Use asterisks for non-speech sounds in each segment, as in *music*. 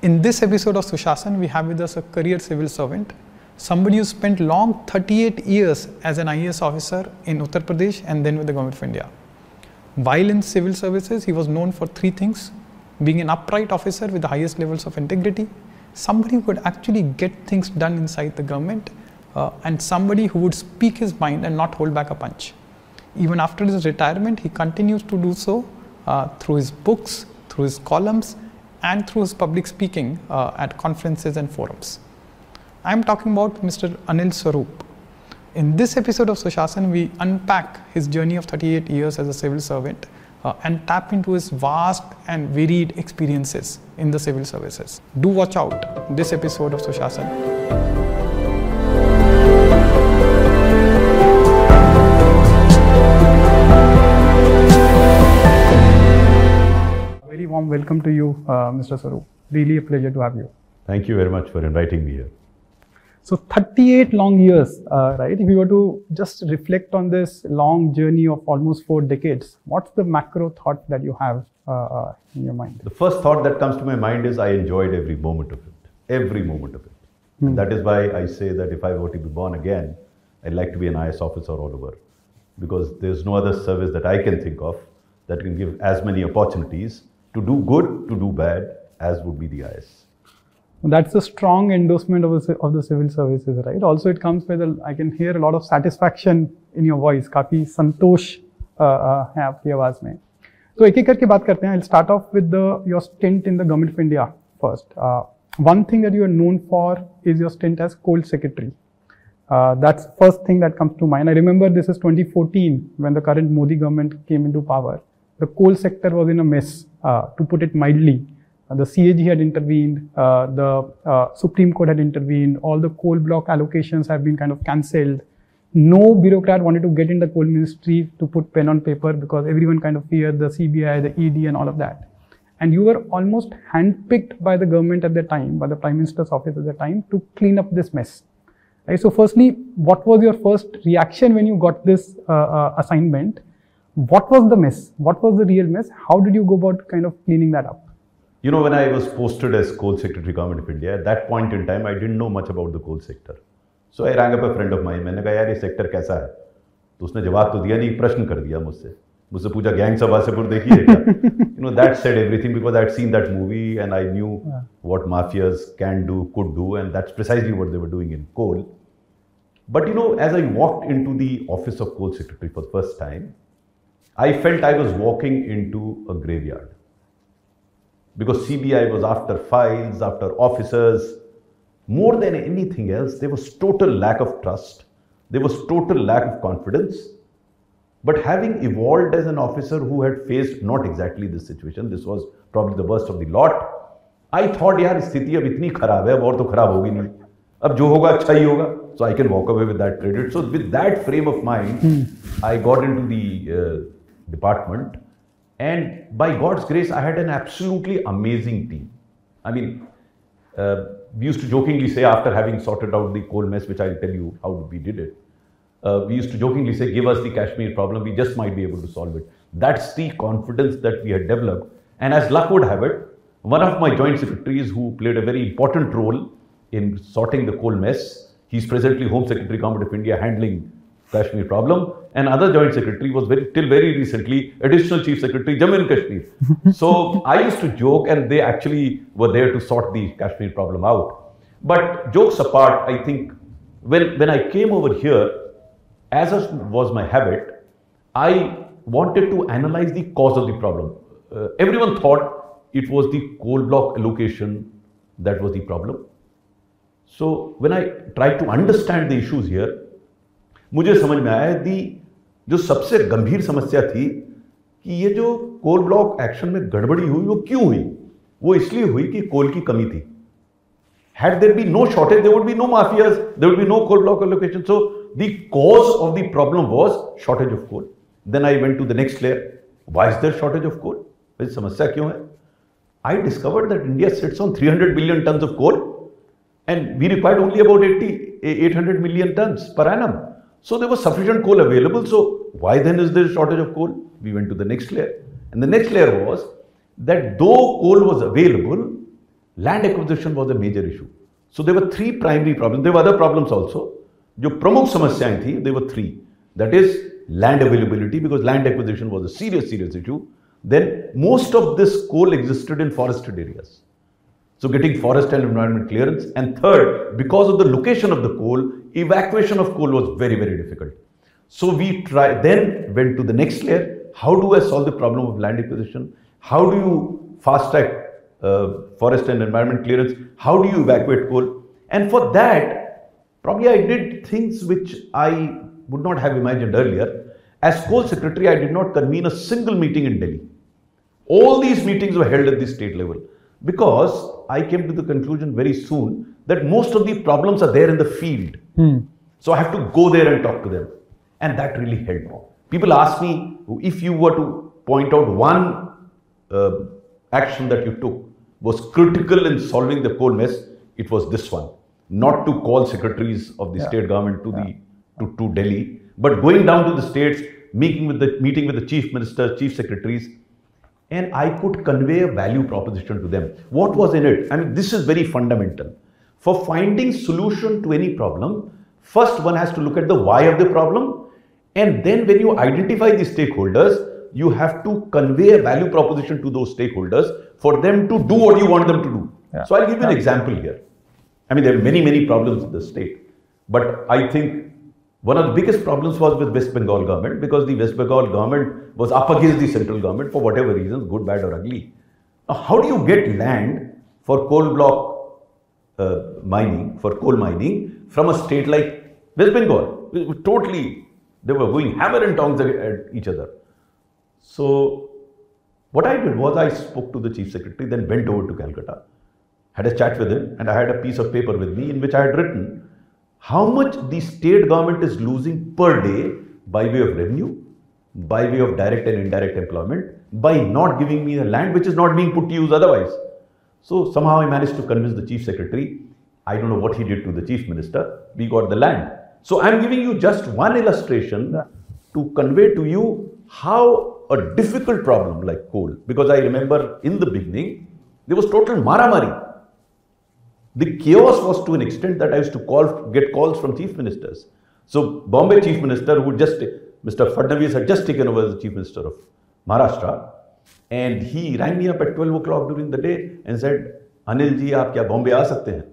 In this episode of Sushasan, we have with us a career civil servant, somebody who spent long 38 years as an IAS officer in Uttar Pradesh and then with the government of India. While in civil services, he was known for three things being an upright officer with the highest levels of integrity, somebody who could actually get things done inside the government, uh, and somebody who would speak his mind and not hold back a punch. Even after his retirement, he continues to do so uh, through his books, through his columns, and through his public speaking uh, at conferences and forums. I am talking about Mr. Anil Swarup. In this episode of Sushasan, we unpack his journey of 38 years as a civil servant uh, and tap into his vast and varied experiences in the civil services. Do watch out this episode of Sushasan. Warm welcome to you, uh, Mr. Swarup. Really a pleasure to have you. Thank you very much for inviting me here. So 38 long years, uh, right? If you were to just reflect on this long journey of almost four decades, what's the macro thought that you have uh, uh, in your mind? The first thought that comes to my mind is I enjoyed every moment of it. Every moment of it. And that is why I say that if I were to be born again, I'd like to be an IS officer all over. Because there's no other service that I can think of that can give as many opportunities to do good, to do bad, as would be the IS. That's a strong endorsement of the, of the civil services, right? Also, it comes with, a, I can hear a lot of satisfaction in your voice. काफी संतोष uh, uh, है आपकी आवाज में तो एक एक करके बात करते हैं I'll start off with the your stint in the government of India first. Uh, one thing that you are known for is your stint as coal secretary. Uh, that's first thing that comes to mind. I remember this is 2014 when the current Modi government came into power. The coal sector was in a mess, uh, to put it mildly. The CAG had intervened, uh, the uh, Supreme Court had intervened, all the coal block allocations have been kind of cancelled. No bureaucrat wanted to get in the coal ministry to put pen on paper because everyone kind of feared the CBI, the ED, and all of that. And you were almost handpicked by the government at the time, by the Prime Minister's office at the time, to clean up this mess. Right? So, firstly, what was your first reaction when you got this uh, uh, assignment? What was the mess? What was the real mess? How did you go about kind of cleaning that up? You know, when I was posted as Coal Secretary Government of India, at that point in time, I didn't know much about the coal sector. So I rang up a friend of mine. मैंने कहा यार ये sector कैसा है तो उसने जवाब तो दिया नहीं एक प्रश्न कर दिया मुझसे मुझसे पूछा गैंग्स ऑफ वासेपुर देखी है क्या you know that said everything because I had seen that movie and I knew what mafias can do could do and that's precisely what they were doing in coal But you know, as I walked into the office of Coal Secretary for the first time, I felt I was walking into a graveyard. Because CBI was after files, after officers. More than anything else, there was total lack of trust. There was total lack of confidence. But having evolved as an officer who had faced not exactly this situation, this was probably the worst of the lot, I thought यार स्थिति अब इतनी खराब है अब और तो खराब होगी नहीं अब जो होगा अच्छा ही होगा so I can walk away with that credit. So with that frame of mind, I got into the uh, department, and by God's grace, I had an absolutely amazing team. I mean, uh, we used to jokingly say after having sorted out the coal mess, which I'll tell you how we did it. Uh, we used to jokingly say, "Give us the Kashmir problem, we just might be able to solve it." That's the confidence that we had developed, and as luck would have it, one of my joint secretaries who played a very important role in sorting the coal mess He's presently Home Secretary, Government of India, handling Kashmir problem And other Joint Secretary was very, till very recently Additional Chief Secretary, Jammu and Kashmir. *laughs* so I used to joke, and they actually were there to sort the Kashmir problem out. But jokes apart, I think when when I came over here, as was my habit, I wanted to analyze the cause of the problem. Uh, everyone thought it was the coal block allocation that was the problem. So when I tried to understand the issues here, मुझे समझ में आया दी जो सबसे गंभीर समस्या थी कि ये जो कोल ब्लॉक एक्शन में गड़बड़ी हुई, वो क्यों हुई? वो इसलिए हुई कि कोल की कमी थी। Had there be no shortage there would be no mafias there would be no coal block allocation so the cause of the problem was shortage of coal then I went to the next layer why's there shortage of coal समस्या क्यों है? I discover that India sets on three hundred billion ton of coal and we required only about eighty eight hundred million ton per annum So there was sufficient coal available. So why then is there a shortage of coal? We went to the next layer. And the next layer was that though coal was available, land acquisition was a major issue. So there were three primary problems. There were other problems also. जो प्रमुख समस्याएं थी they were three. That is land availability because land acquisition was a serious, serious issue. Then most of this coal existed in forested areas. so getting forest and environment clearance. And third, because of the location of the coal, evacuation of coal was very, very difficult. So we try, then went to the next layer. How do I solve the problem of land acquisition? How do you fast track uh, forest and environment clearance? How do you evacuate coal? And for that, probably I did things which I would not have imagined earlier. As coal secretary, I did not convene a single meeting in Delhi. All these meetings were held at the state level because I came to the conclusion very soon that most of the problems are there in the field. Hmm. So I have to go there and talk to them. And that really helped. People ask me if you were to point out one uh, action that you took was critical in solving the coal mess, it was this one. Not to call secretaries of the Yeah. state government to the to, to Delhi, but going down to the states, meeting with the meeting with the chief ministers, chief secretaries, and I could convey a value proposition to them. What was in it? I mean, this is very fundamental. For finding solution to any problem, first one has to look at the why of the problem, and then when you identify the stakeholders, you have to convey a value proposition to those stakeholders for them to do what you want them to do. Yeah. So I'll give you an example here. I mean, there are many, many problems in the state, but I think one of the biggest problems was with West Bengal government because the West Bengal government was up against the central government for whatever reasons, good, bad, or ugly. Now, how do you get land for coal block uh, mining, for coal mining from a state like West Bengal? Totally, they were going hammer and tongs at at each other. So, what I did was I spoke to the chief secretary, then went over to Calcutta, had a chat with him, and I had a piece of paper with me in which I had written how much the state government is losing per day by way of revenue, by way of direct and indirect employment, by not giving me the land which is not being put to use otherwise. So somehow I managed to convince the chief secretary. I don't know what he did to the chief minister. We got the land. So I'm giving you just one illustration to convey to you how a difficult problem like coal, because I remember in the beginning, there was total maramari. The chaos was to an extent that I used to call, get calls from chief ministers. So Bombay chief minister, who just, Mr. Fadnavis had just taken over as the chief minister of Maharashtra, and he rang me up at 12 o'clock during the day and said, Anil ji आप क्या बॉम्बे आ सकते हैं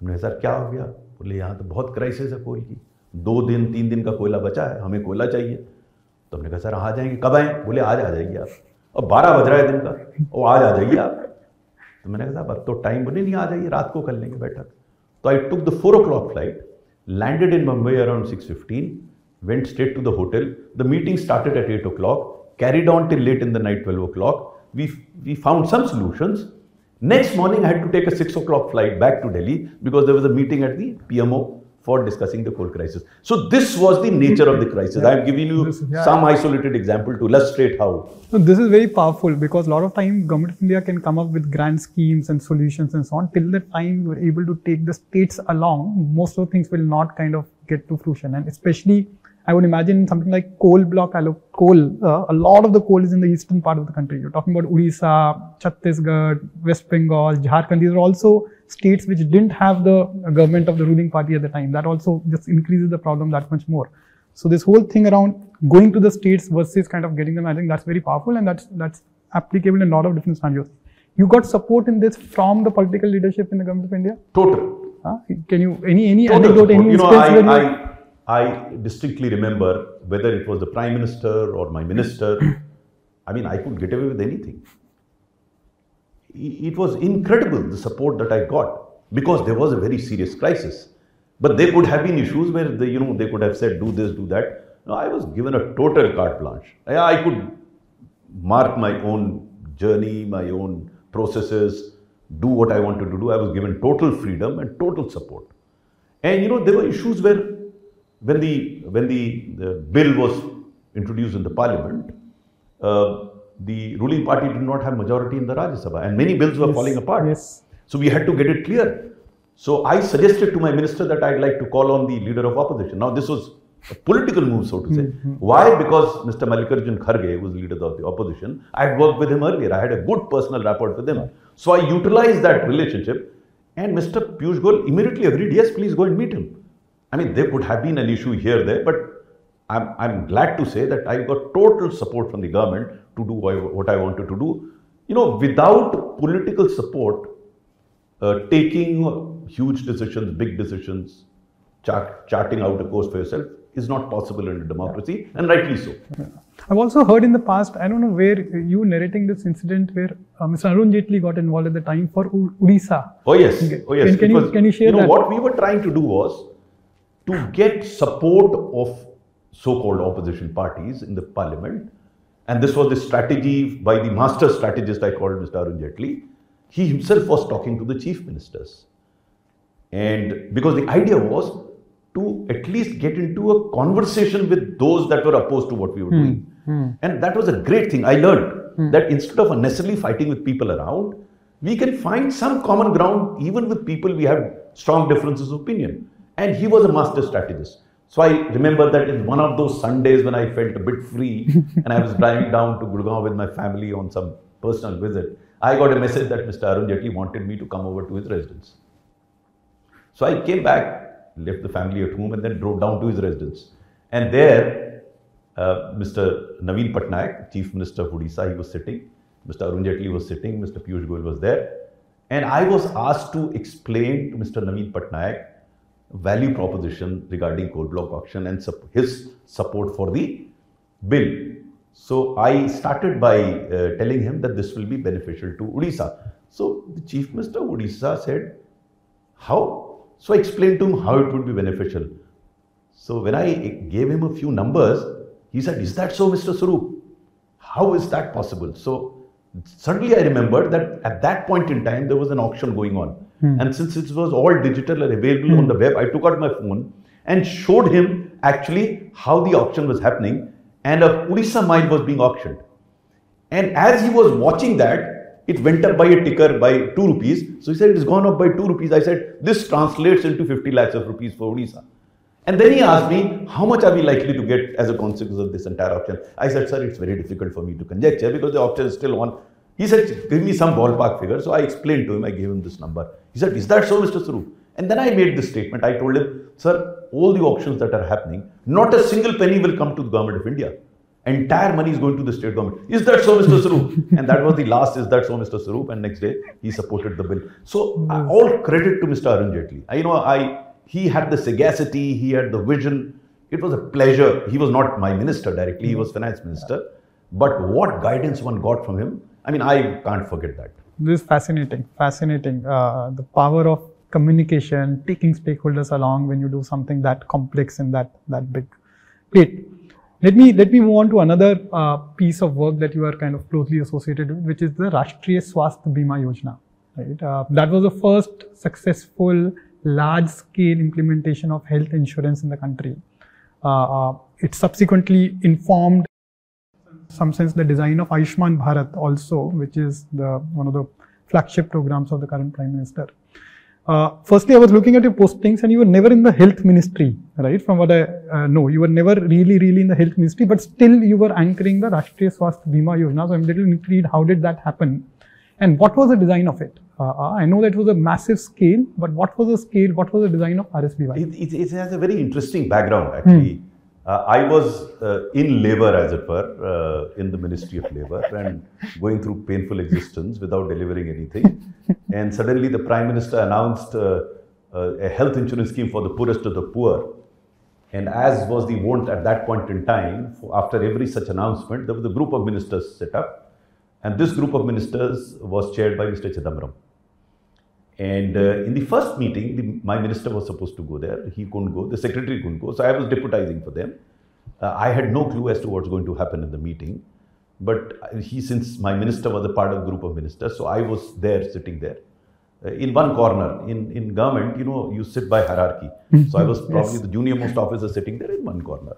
हमने sir क्या हो गया बोले यहाँ तो बहुत क्राइसिस है कोयल की दो दिन तीन दिन का कोयला बचा है हमें कोयला चाहिए तो हमने कहा सर आ जाएँगे कब आए बोले आज आ जाइए आप और बारह बज रहा है दिन का और आज आ जाइए आप तो मैंने कहा अब तो टाइम बने, नहीं आ जाइए, रात को कर लेंगे बैठक. तो I took the four o'clock flight landed in Mumbai around six fifteen went straight to the hotel the meeting started at eight o'clock carried on till late in the night twelve o'clock we we found some solutions next morning I had to take a six o'clock flight back to Delhi because there was a meeting at the P M O for discussing the coal crisis. So this was the nature of the crisis. I have given you This- yeah. some isolated example to illustrate how. So this is very powerful because a lot of time government of India can come up with grand schemes and solutions and so on. Till the time you're able to take the states along, most of the things will not kind of get to fruition. And especially, I would imagine something like coal block coal. Uh, a lot of the coal is in the eastern part of the country. You're talking about Odisha, Chhattisgarh, West Bengal, Jharkhand. These are also states which didn't have the government of the ruling party at the time. That also just increases the problem that much more. So this whole thing around going to the states versus kind of getting them, I think that's very powerful and that's that's applicable in a lot of different scenarios. You got support in this from the political leadership in the government of India. Total. Huh? Can you any any Total anecdote, support. any you know, I, I, I distinctly remember whether it was the prime minister or my minister. *clears throat* I mean, I could get away with anything. It was incredible the support that I got because there was a very serious crisis. But there could have been issues where they, you know they could have said do this, do that. No, I was given a total carte blanche. I, I could mark my own journey, my own processes, do what I wanted to do. I was given total freedom and total support. And you know, there were issues where when the when the, the bill was introduced in the parliament, uh, the ruling party did not have majority in the Rajya Sabha, and many bills were Yes, falling apart. yes. So we had to get it clear. So I suggested to my minister that I'd like to call on the leader of opposition. Now this was a political move, so to say. Mm-hmm. Why? Because Mr. Mallikarjun Kharge, was leader of the opposition, I had worked with him earlier. I had a good personal rapport with him. So I utilized that relationship, and Mr. Piyush Goyal immediately agreed, yes, please go and meet him. I mean, there could have been an issue here, there, but I'm, I'm glad to say that I got total support from the government to do what I- wanted to do. You know, without political support, uh, taking huge decisions, big decisions, chart, charting out a course for yourself is not possible in a democracy, and rightly so. I've also heard in the past, I don't know where you narrating this incident where uh, Mr. Arun Jaitley got involved at the time for U- Odisha. Oh yes, oh yes. Can- can you- can you share know, that? what we were trying to do was to get support of so-called opposition parties in the parliament, and this was the strategy by the master strategist I called Mr. Arun Jaitley. He himself was talking to the chief ministers, and because the idea was to at least get into a conversation with those that were opposed to what we were hmm. doing. Hmm. And that was a great thing. I learned hmm. that instead of unnecessarily fighting with people around, we can find some common ground even with people we have strong differences of opinion. And he was a master strategist. So I remember that in one of those Sundays when I felt a bit free *laughs* and I was driving down to Gurgaon with my family on some personal visit, I got a message that Mr. Arun Jaitley wanted me to come over to his residence. So I came back, left the family at home, and then drove down to his residence. And there, uh, Mr. Naveen Patnaik, Chief Minister of Odisha, he was sitting. Mr. Arun Jaitley was sitting. Mr. Piyush Goyal was there. And I was asked to explain to Mr. Naveen Patnaik value proposition regarding coal block auction and sup- his support for the bill. So I started by uh, telling him that this will be beneficial to Odisha. So the Chief Minister of Odisha said, how? So I explained to him how it would be beneficial. So when I gave him a few numbers, he said, Is that so, Mr. Sarup? How is that possible? So suddenly I remembered that at that point in time there was an auction going on. Hmm. And since it was all digital and available on the hmm. web, I took out my phone and showed him actually how the auction was happening and a Odisha mine was being auctioned. And as he was watching that, it went up by a ticker by 2 rupees. So he said, It has gone up by 2 rupees. I said, This translates into 50 lakhs of rupees for Odisha. And then he asked me, How much are we likely to get as a consequence of this entire auction? I said, Sir, it's very difficult for me to conjecture because the auction is still on. He said, Give me some ballpark figure. So I explained to him, I gave him this number. He said, Is that so, Mr. Sarup? And then I made this statement. I told him, Sir, all the auctions that are happening, not a single penny will come to the government of India. Entire money is going to the state government. Is that so, Mr. Sarup? *laughs* and that was the last, is that so, Mr. Sarup? And next day, he supported the bill. So, uh, all credit to Mr. Arun Jaitley. I, you know, I he had the sagacity, he had the vision. It was a pleasure. He was not my minister directly, he was finance minister. But what guidance one got from him, I mean, I can't forget that. This is fascinating, fascinating. Uh, the power of communication, taking stakeholders along when you do something that complex and that that big. Great. Let me let me move on to another uh, piece of work that you are kind of closely associated with, which is the Rashtriya Swasthya Bima Yojana. Right. Uh, that was the first successful large-scale implementation of health insurance in the country. Uh, uh, it subsequently informed some sense the design of Ayushman Bharat also, which is the one of the flagship programs of the current Prime Minister. Uh, firstly, I was looking at your postings and you were never in the health ministry, right? From what I uh, know, you were never really, really in the health ministry, but still you were anchoring the Rashtriya Swasthya Bima Yojana. So I'm a little intrigued, how did that happen? And what was the design of it? Uh, I know that it was a massive scale, but what was the scale, what was the design of RSBY? It, it, it has a very interesting background, actually. Uh, I was uh, in labor, as it were, uh, in the Ministry of Labor and going through painful existence without delivering anything. and suddenly the Prime Minister announced uh, uh, a health insurance scheme for the poorest of the poor. And as was the wont at that point in time, after every such announcement, there was a group of ministers set up. And this group of ministers was chaired by Mr. Chidambaram. And uh, in the first meeting, the, my minister was supposed to go there. He couldn't go. The secretary couldn't go. So I was deputizing for them. Uh, I had no clue as to what's going to happen in the meeting. But he, since my minister was a part of a group of ministers, so I was there, sitting there. Uh, in one corner, in, in government, you know, you sit by hierarchy. So I was *laughs* probably Yes. the junior most officer sitting there in one corner.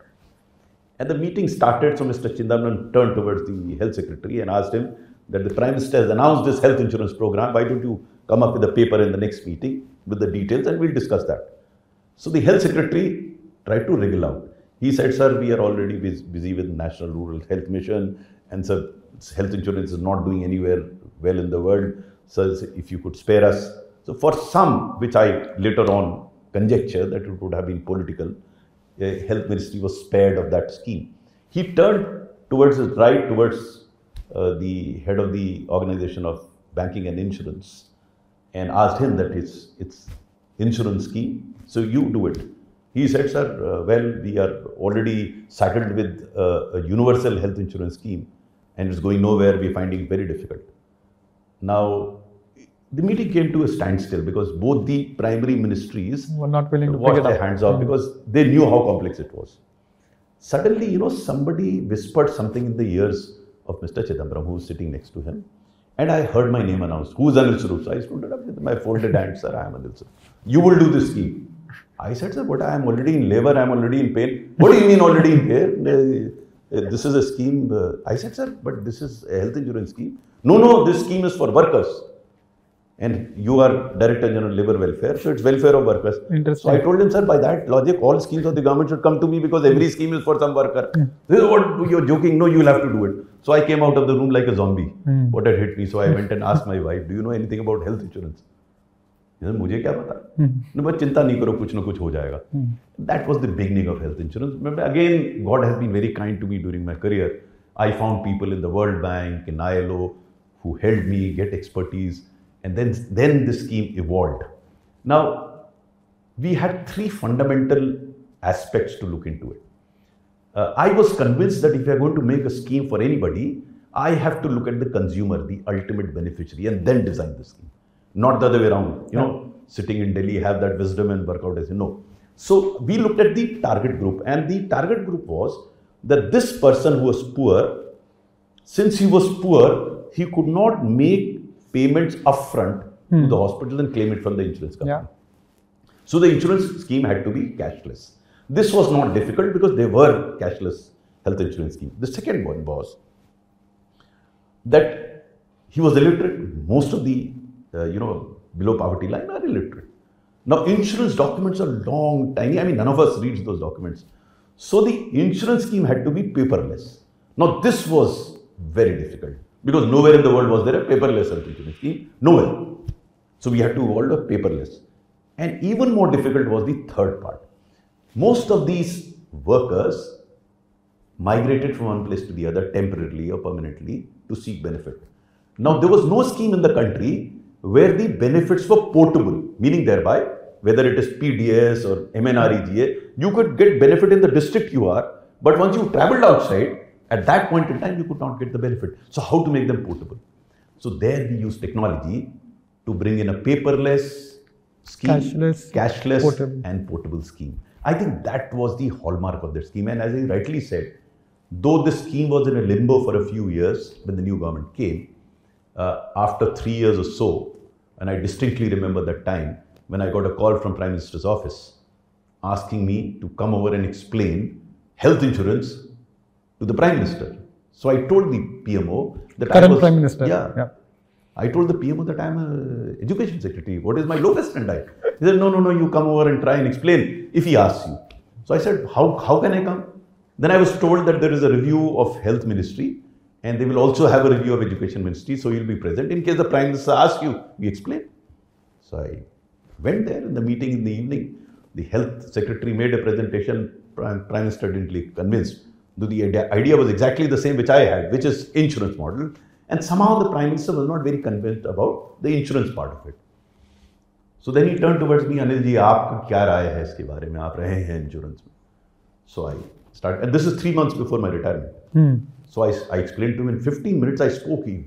And the meeting started, so Mr. Chidambaram turned towards the health secretary and asked him that the Prime Minister has announced this health insurance program. Why don't you come up with a paper in the next meeting with the details and we'll discuss that. So the health secretary tried to wriggle out. He said, sir, we are already busy with National Rural Health Mission, and sir, health insurance is not doing anywhere well in the world. So if you could spare us. So for some, which I later on conjecture that it would have been political, health ministry was spared of that scheme. He turned towards his right, towards uh, the head of the organization of banking and insurance, and asked him that it's it's insurance scheme, so you do it. He said, sir, uh, well, we are already saddled with uh, a universal health insurance scheme, and it's going nowhere. We're finding it very difficult. Now, the meeting came to a standstill because both the primary ministries Were not willing to it their up. hands off Mm. because they knew how complex it was. Suddenly, you know, somebody whispered something in the ears of Mr. Chidambaram, who was sitting next to him, and I heard my name announced. Who's Anil Swarup? So I stood up with my folded hands, sir, I am Anil Swarup. You will do this scheme. I said, sir, but I am already in labor, I am already in pain. What do you mean already in pain? Uh, uh, This is a scheme. uh, I said, sir, but this is a health insurance scheme. No, no, this scheme is for workers. And you are Director General Labour Welfare, so it's welfare of workers. Interesting. So I told him, sir, by that logic, all schemes of the government should come to me because every scheme is for some worker. This is what you're joking. No, you'll have to do it. So I came out of the room like a zombie. Hmm. What had hit me. So I went and asked my wife, Do you know anything about health insurance? He said, मुझे क्या पता Hmm. no, but चिंता नहीं करो कुछ ना कुछ हो जाएगा that was the beginning of health insurance remember again god has been very kind to me during my career i found people in the world bank in ilo who helped me get expertise and then then the scheme evolved now we had three fundamental aspects to look into it uh, I was convinced that if we are going to make a scheme for anybody, I have to look at the consumer, the ultimate beneficiary, and then design the scheme, not the other way around. You know, sitting in Delhi, have that wisdom and work out as you know. So we looked at the target group, and the target group was that this person who was poor, since he was poor, he could not make payments upfront to the hospital and claim it from the insurance company. Yeah. So the insurance scheme had to be cashless. This was not difficult because they were cashless health insurance scheme. The second one was that he was illiterate. Most of the, uh, you know, below poverty line are illiterate. Now, insurance documents are long, tiny. I mean, none of us reads those documents. So the insurance scheme had to be paperless. Now, this was very difficult because nowhere in the world was there a paperless health insurance scheme. Nowhere. So we had to evolve a paperless. And even more difficult was the third part. Most of these workers migrated from one place to the other temporarily or permanently to seek benefit. Now, there was no scheme in the country where the benefits were portable, meaning thereby, whether it is PDS or MNREGA, you could get benefit in the district you are, but once you traveled outside, at that point in time, you could not get the benefit. So, how to make them portable? So, there we use technology to bring in a paperless scheme, Cashless, cashless portable. and portable scheme. I think that was the hallmark of the scheme. And as I rightly said, though the scheme was in a limbo for a few years when the new government came, uh, after three years or so, and I distinctly remember that time when I got a call from Prime Minister's office asking me to come over and explain health insurance to the Prime Minister. So I told the PMO that I Current was Prime Minister. Yeah, Yeah. I told the PMO that I'm a uh, education secretary. What is my lowest standard? He said, no, no, no, you come over and try and explain if he asks you. So I said, how, how can I come? Then I was told that there is a review of health ministry and they will also have a review of education ministry. So you'll be present. In case the prime minister asks you, we explain. So I went there in the meeting in the evening. The health secretary made a presentation. Prime, prime minister didn't look convinced. The idea, idea was exactly the same which I had, which is insurance model. And somehow the prime minister was not very convinced about the insurance part of it. So then he turned towards me, Anil ji, आपका क्या राय है इसके बारे में? आप रहे हैं insurance में. So I started, and this is three months before my retirement. Hmm. So I, I explained to him in 15 minutes I spoke he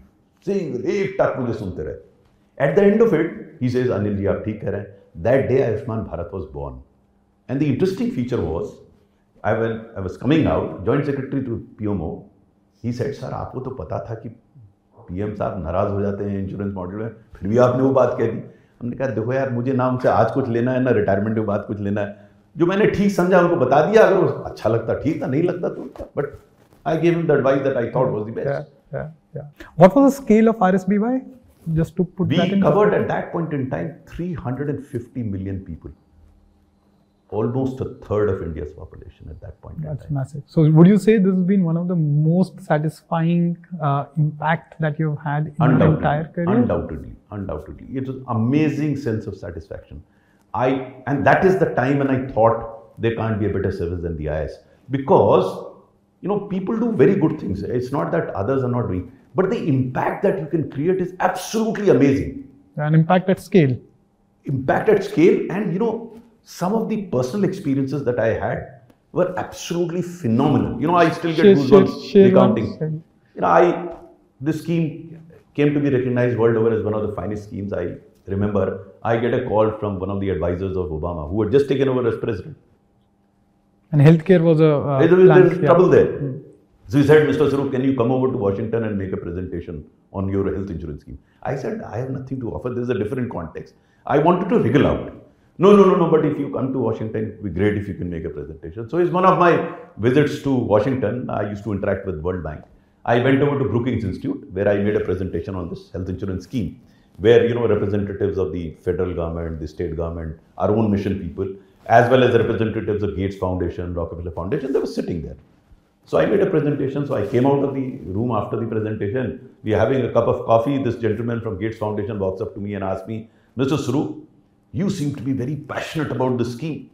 saying एक टक मुझे सुनते रहे. At the end of it, he says, Anil ji, आप ठीक कह रहे हैं. That day Ayushman Bharat was born. And the interesting feature was, I, when I was coming out, joint secretary to PMO, he said, sir आपको तो पता था कि पीएम साहब नाराज़ हो जाते हैं इंश्योरेंस मॉडल में। फिर भी आपने वो बात कह दी। हमने कहा देखो यार मुझे ना उनसे आज कुछ लेना है ना रिटायरमेंट के बाद कुछ लेना है। जो मैंने ठीक समझा उनको बता दिया। अगर वो अच्छा लगता ठीक था नहीं लगता तो उनका। But I gave him the advice that I thought was the best. What was the scale of RSBY? Just to put we that in covered at that point in time 350 million people. Almost a third of India's population at that point. That's massive. So, would you say this has been one of the most satisfying uh, impact that you've had in your entire career? undoubtedly, undoubtedly. It's an amazing sense of satisfaction. I and that is the time when I thought there can't be a better service than the IS because you know people do very good things. It's not that others are not doing, but the impact that you can create is absolutely amazing. An impact at scale. Impact at scale, and you know some of the personal experiences that I had were absolutely phenomenal. You know, I still get goosebumps recounting. You know, I this scheme came to be recognized world over as one of the finest schemes. I remember I get a call from one of the advisors of Obama who had just taken over as president. And healthcare was a uh, There was- there was yeah. trouble there. So he said, Mr. Sarup, can you come over to Washington and make a presentation on your health insurance scheme? I said, I have nothing to offer. This is a different context. I wanted to wriggle out. No, no, no, no, but if you come to Washington, it would be great if you can make a presentation. So it's one of my visits to Washington. I used to interact with World Bank. I went over to Brookings Institute where I made a presentation on this health insurance scheme, where you know representatives of the federal government, the state government, our own mission people, as well as representatives of Gates Foundation, Rockefeller Foundation, they were sitting there. So I made a presentation. So I came out of the room after the presentation. We are having a cup of coffee. This gentleman from Gates Foundation walks up to me and asks me, Mr. Suru, you seem to be very passionate about the scheme.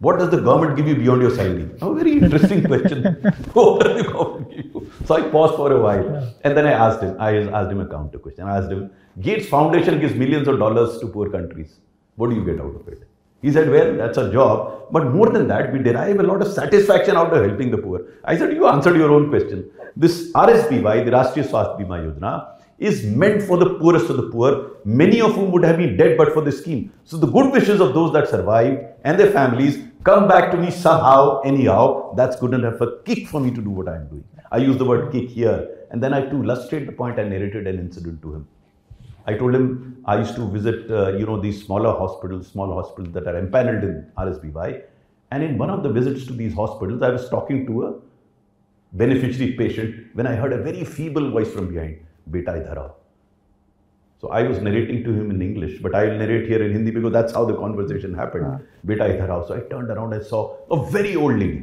What does the government give you beyond your salary? A very interesting *laughs* question. *laughs* what does the government give you? So I paused for a while. And then I asked him, I asked him a counter question. I asked him, Gates Foundation gives millions of dollars to poor countries. What do you get out of it? He said, Well, that's a job. But more than that, we derive a lot of satisfaction out of helping the poor. I said, You answered your own question. This RSBY, the Rashtriya Swasthya Bima Yojana, is meant for the poorest of the poor, many of whom would have been dead but for this scheme. So the good wishes of those that survived and their families come back to me somehow, anyhow. That's good enough a kick for me to do what I'm doing. I use the word kick here. And then I, to illustrate the point, I narrated an incident to him. I told him I used to visit, uh, you know, these smaller hospitals, small hospitals that are empaneled in RSBY. And in one of the visits to these hospitals, I was talking to a beneficiary patient when I heard a very feeble voice from behind, बेटा इधर आओ। So I was narrating to him in English but I narrate here in Hindi because that's how the conversation happened बेटा इधर आओ। So I turn around I saw a very old lady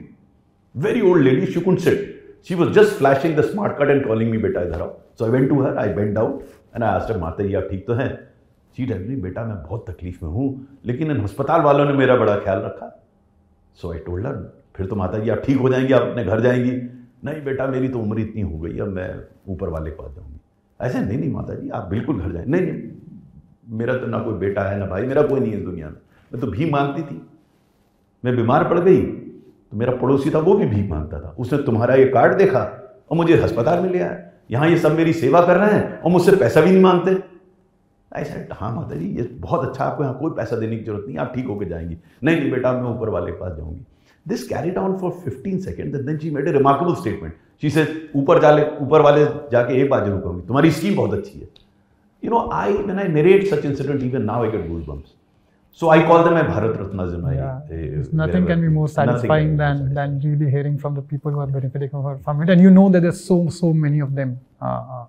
very old lady she couldn't sit she was just flashing the smart card and calling me बेटा इधर आओ. So I went to her I went down and I asked माता जी आप ठीक तो हैं? सी date मी बेटा मैं बहुत तकलीफ़ में हूँ लेकिन इन अस्पताल वालों ने मेरा बड़ा ख्याल रखा. सो आई टोल्ड हर फिर तो माता जी आप ठीक हो जाएँगी आप अपने घर जाएँगी? नहीं बेटा मेरी तो उम्र इतनी हो गई अब मैं ऊपर वाले के पास जाऊँगी. ऐसे, नहीं नहीं माता जी आप बिल्कुल घर जाए। नहीं नहीं, मेरा तो ना कोई बेटा है, ना भाई, मेरा कोई नहीं है इस दुनिया में। मैं तो भीख मांगती थी। मैं बीमार पड़ गई तो मेरा पड़ोसी था, वो भी भीख माँगता था। उसने तुम्हारा ये कार्ड देखा और मुझे अस्पताल में ले आया। यहाँ ये सब मेरी सेवा कर रहे हैं और मुझसे पैसा भी नहीं मांगते। ऐसा हाँ माता जी ये बहुत अच्छा आपको यहाँ कोई पैसा देने की ज़रूरत नहीं, आप ठीक होकर जाएँगी। नहीं नहीं, बेटा, मैं ऊपर वाले के पास जाऊँगी। This carried on for fifteen second then made a remarkable statement she say ऊपर जाले ऊपर वाले जाके एक बार ज़रूर कहूँगी तुम्हारी स्कीम बहुत अच्छी है you know I when I narrate such incident even now I get goose bumps So I call them a Bharat Ratna in my. Yeah. uh, nothing can be more satisfying than, than really hearing from the people who are benefiting from- it. And you know that there's so, so many of them. Uh, uh,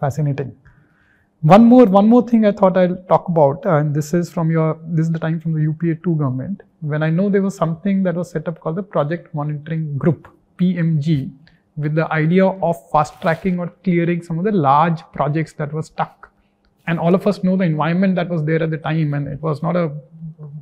fascinating. One more, one more thing I thought I'll talk about, uh, and this is from your, this is the time from the UPA 2 government, when I know there was something that was set up called the Project Monitoring Group, PMG, with the idea of fast tracking or clearing some of the large projects that were stuck. And all of us know the environment that was there at the time and it was not a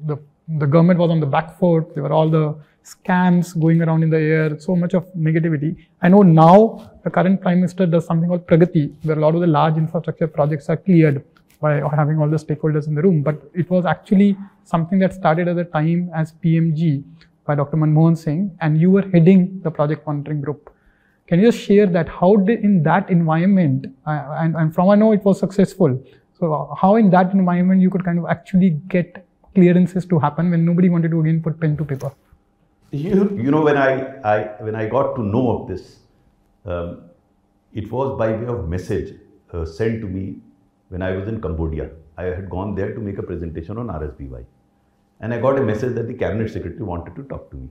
the, the government was on the back foot. There were all the scams going around in the air so much of negativity. I know now the current prime minister does something called pragati where a lot of the large infrastructure projects are cleared by having all the stakeholders in the room. But it was actually something that started at the time as pmg by dr manmohan singh and you were heading the project monitoring group can you just share that? How did in that environment, uh, and, and from I know it was successful. So how in that environment you could kind of actually get clearances to happen when nobody wanted to again put pen to paper? You, you know when I, I when I got to know of this, um, it was by way of message uh, sent to me when I was in Cambodia. I had gone there to make a presentation on RSBY, and I got a message that the cabinet secretary wanted to talk to me.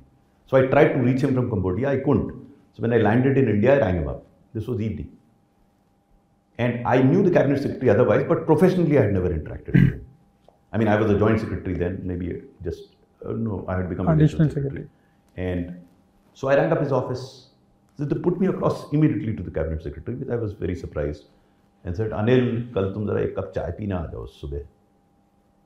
So I tried to reach him from Cambodia. I couldn't. So when I landed in India, I rang him up. This was evening, and I knew the cabinet secretary otherwise, but professionally I had never interacted with him. I mean, I was a joint secretary then, maybe just Uh, no, I had become Additional additional secretary. And so I rang up his office. So they put me across immediately to the cabinet secretary, which I was very surprised, and said, "Anil, kal tum zara ek cup chai peena aa jao subah."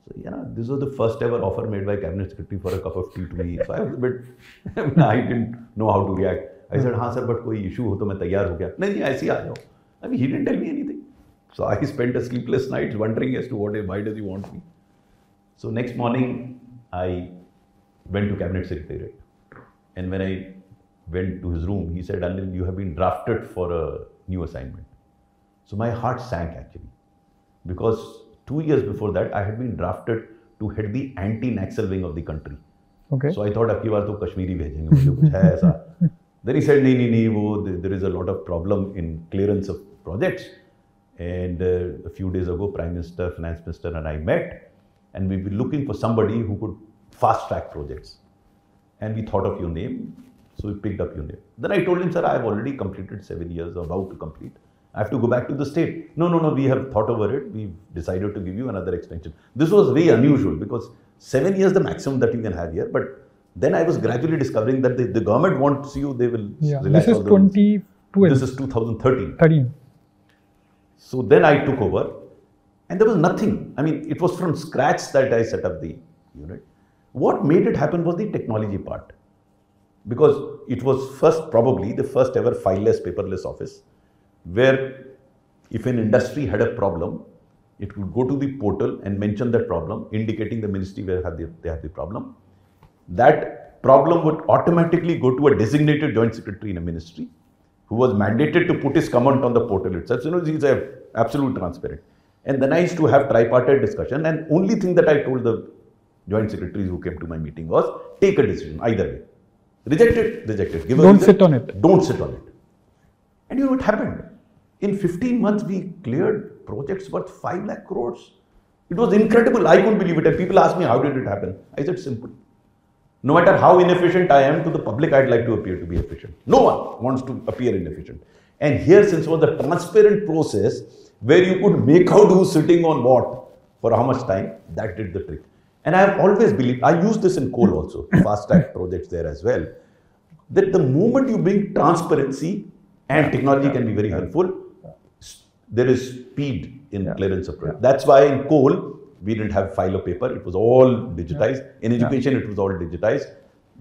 So yeah, this was the first ever offer made by cabinet secretary for a cup of tea to me. So I was a bit, *laughs* I, mean, I didn't know how to react. I sir hmm. हाँ sir but कोई issue हो तो मैं तैयार हो गया. नहीं नहीं ऐसे ही आ जाओ. I mean tell me anything so I spend a sleepless night wondering as to what is why does you want me so next morning I went to cabinet secretary and when I went to his room he said Anil you have been drafted for a new assignment so my heart sank actually because two years before that I had been drafted to head the anti Naxal wing of the country so I thought अगली बार तो कश्मीरी भेजेंगे मुझे कुछ है ऐसा Then he said, nee, nee, nee, there is a lot of problem in clearance of projects. And uh, a few days ago, Prime Minister, Finance Minister and I met and we were looking for somebody who could fast track projects. And we thought of your name, so we picked up your name. Then I told him, sir, I have already completed seven years, about to complete. I have to go back to the state. No, no, no, we have thought over it. We've decided to give you another extension. This was very unusual because seven years the maximum that you can have here, but then I was gradually discovering that the, the government wants you, they will Yeah. relax This is all the rules. 2012. This is 2013. 13. So then I took over, and there was nothing. I mean, it was from scratch that I set up the unit. What made it happen was the technology part, because it was first, probably the first ever fileless, paperless office, where if an industry had a problem, it would go to the portal and mention that problem, indicating the ministry where they had the problem. That problem would automatically go to a designated joint secretary in a ministry who was mandated to put his comment on the portal itself. So, you know, he's a absolute transparent. And then I used to have tripartite discussion, and only thing that I told the joint secretaries who came to my meeting was take a decision either way. Reject it, reject it. Give Don't reason, sit on it. Don't sit on it. And you know what happened? In 15 months, we cleared projects worth 5 lakh crores. It was incredible. I couldn't believe it. And people asked me, how did it happen? I said, simple. No matter how inefficient I am to the public, I'd like to appear to be efficient. No one wants to appear inefficient. And here, since it was a transparent process where you could make out who's sitting on what for how much time, that did the trick. And I have always believed, I use this in coal also, *laughs* fast track projects there as well, that the moment you bring transparency and technology can be very helpful, there is speed in Yeah. clearance of project. That's why in coal, we didn't have file of paper, it was all digitized. In education, it was all digitized.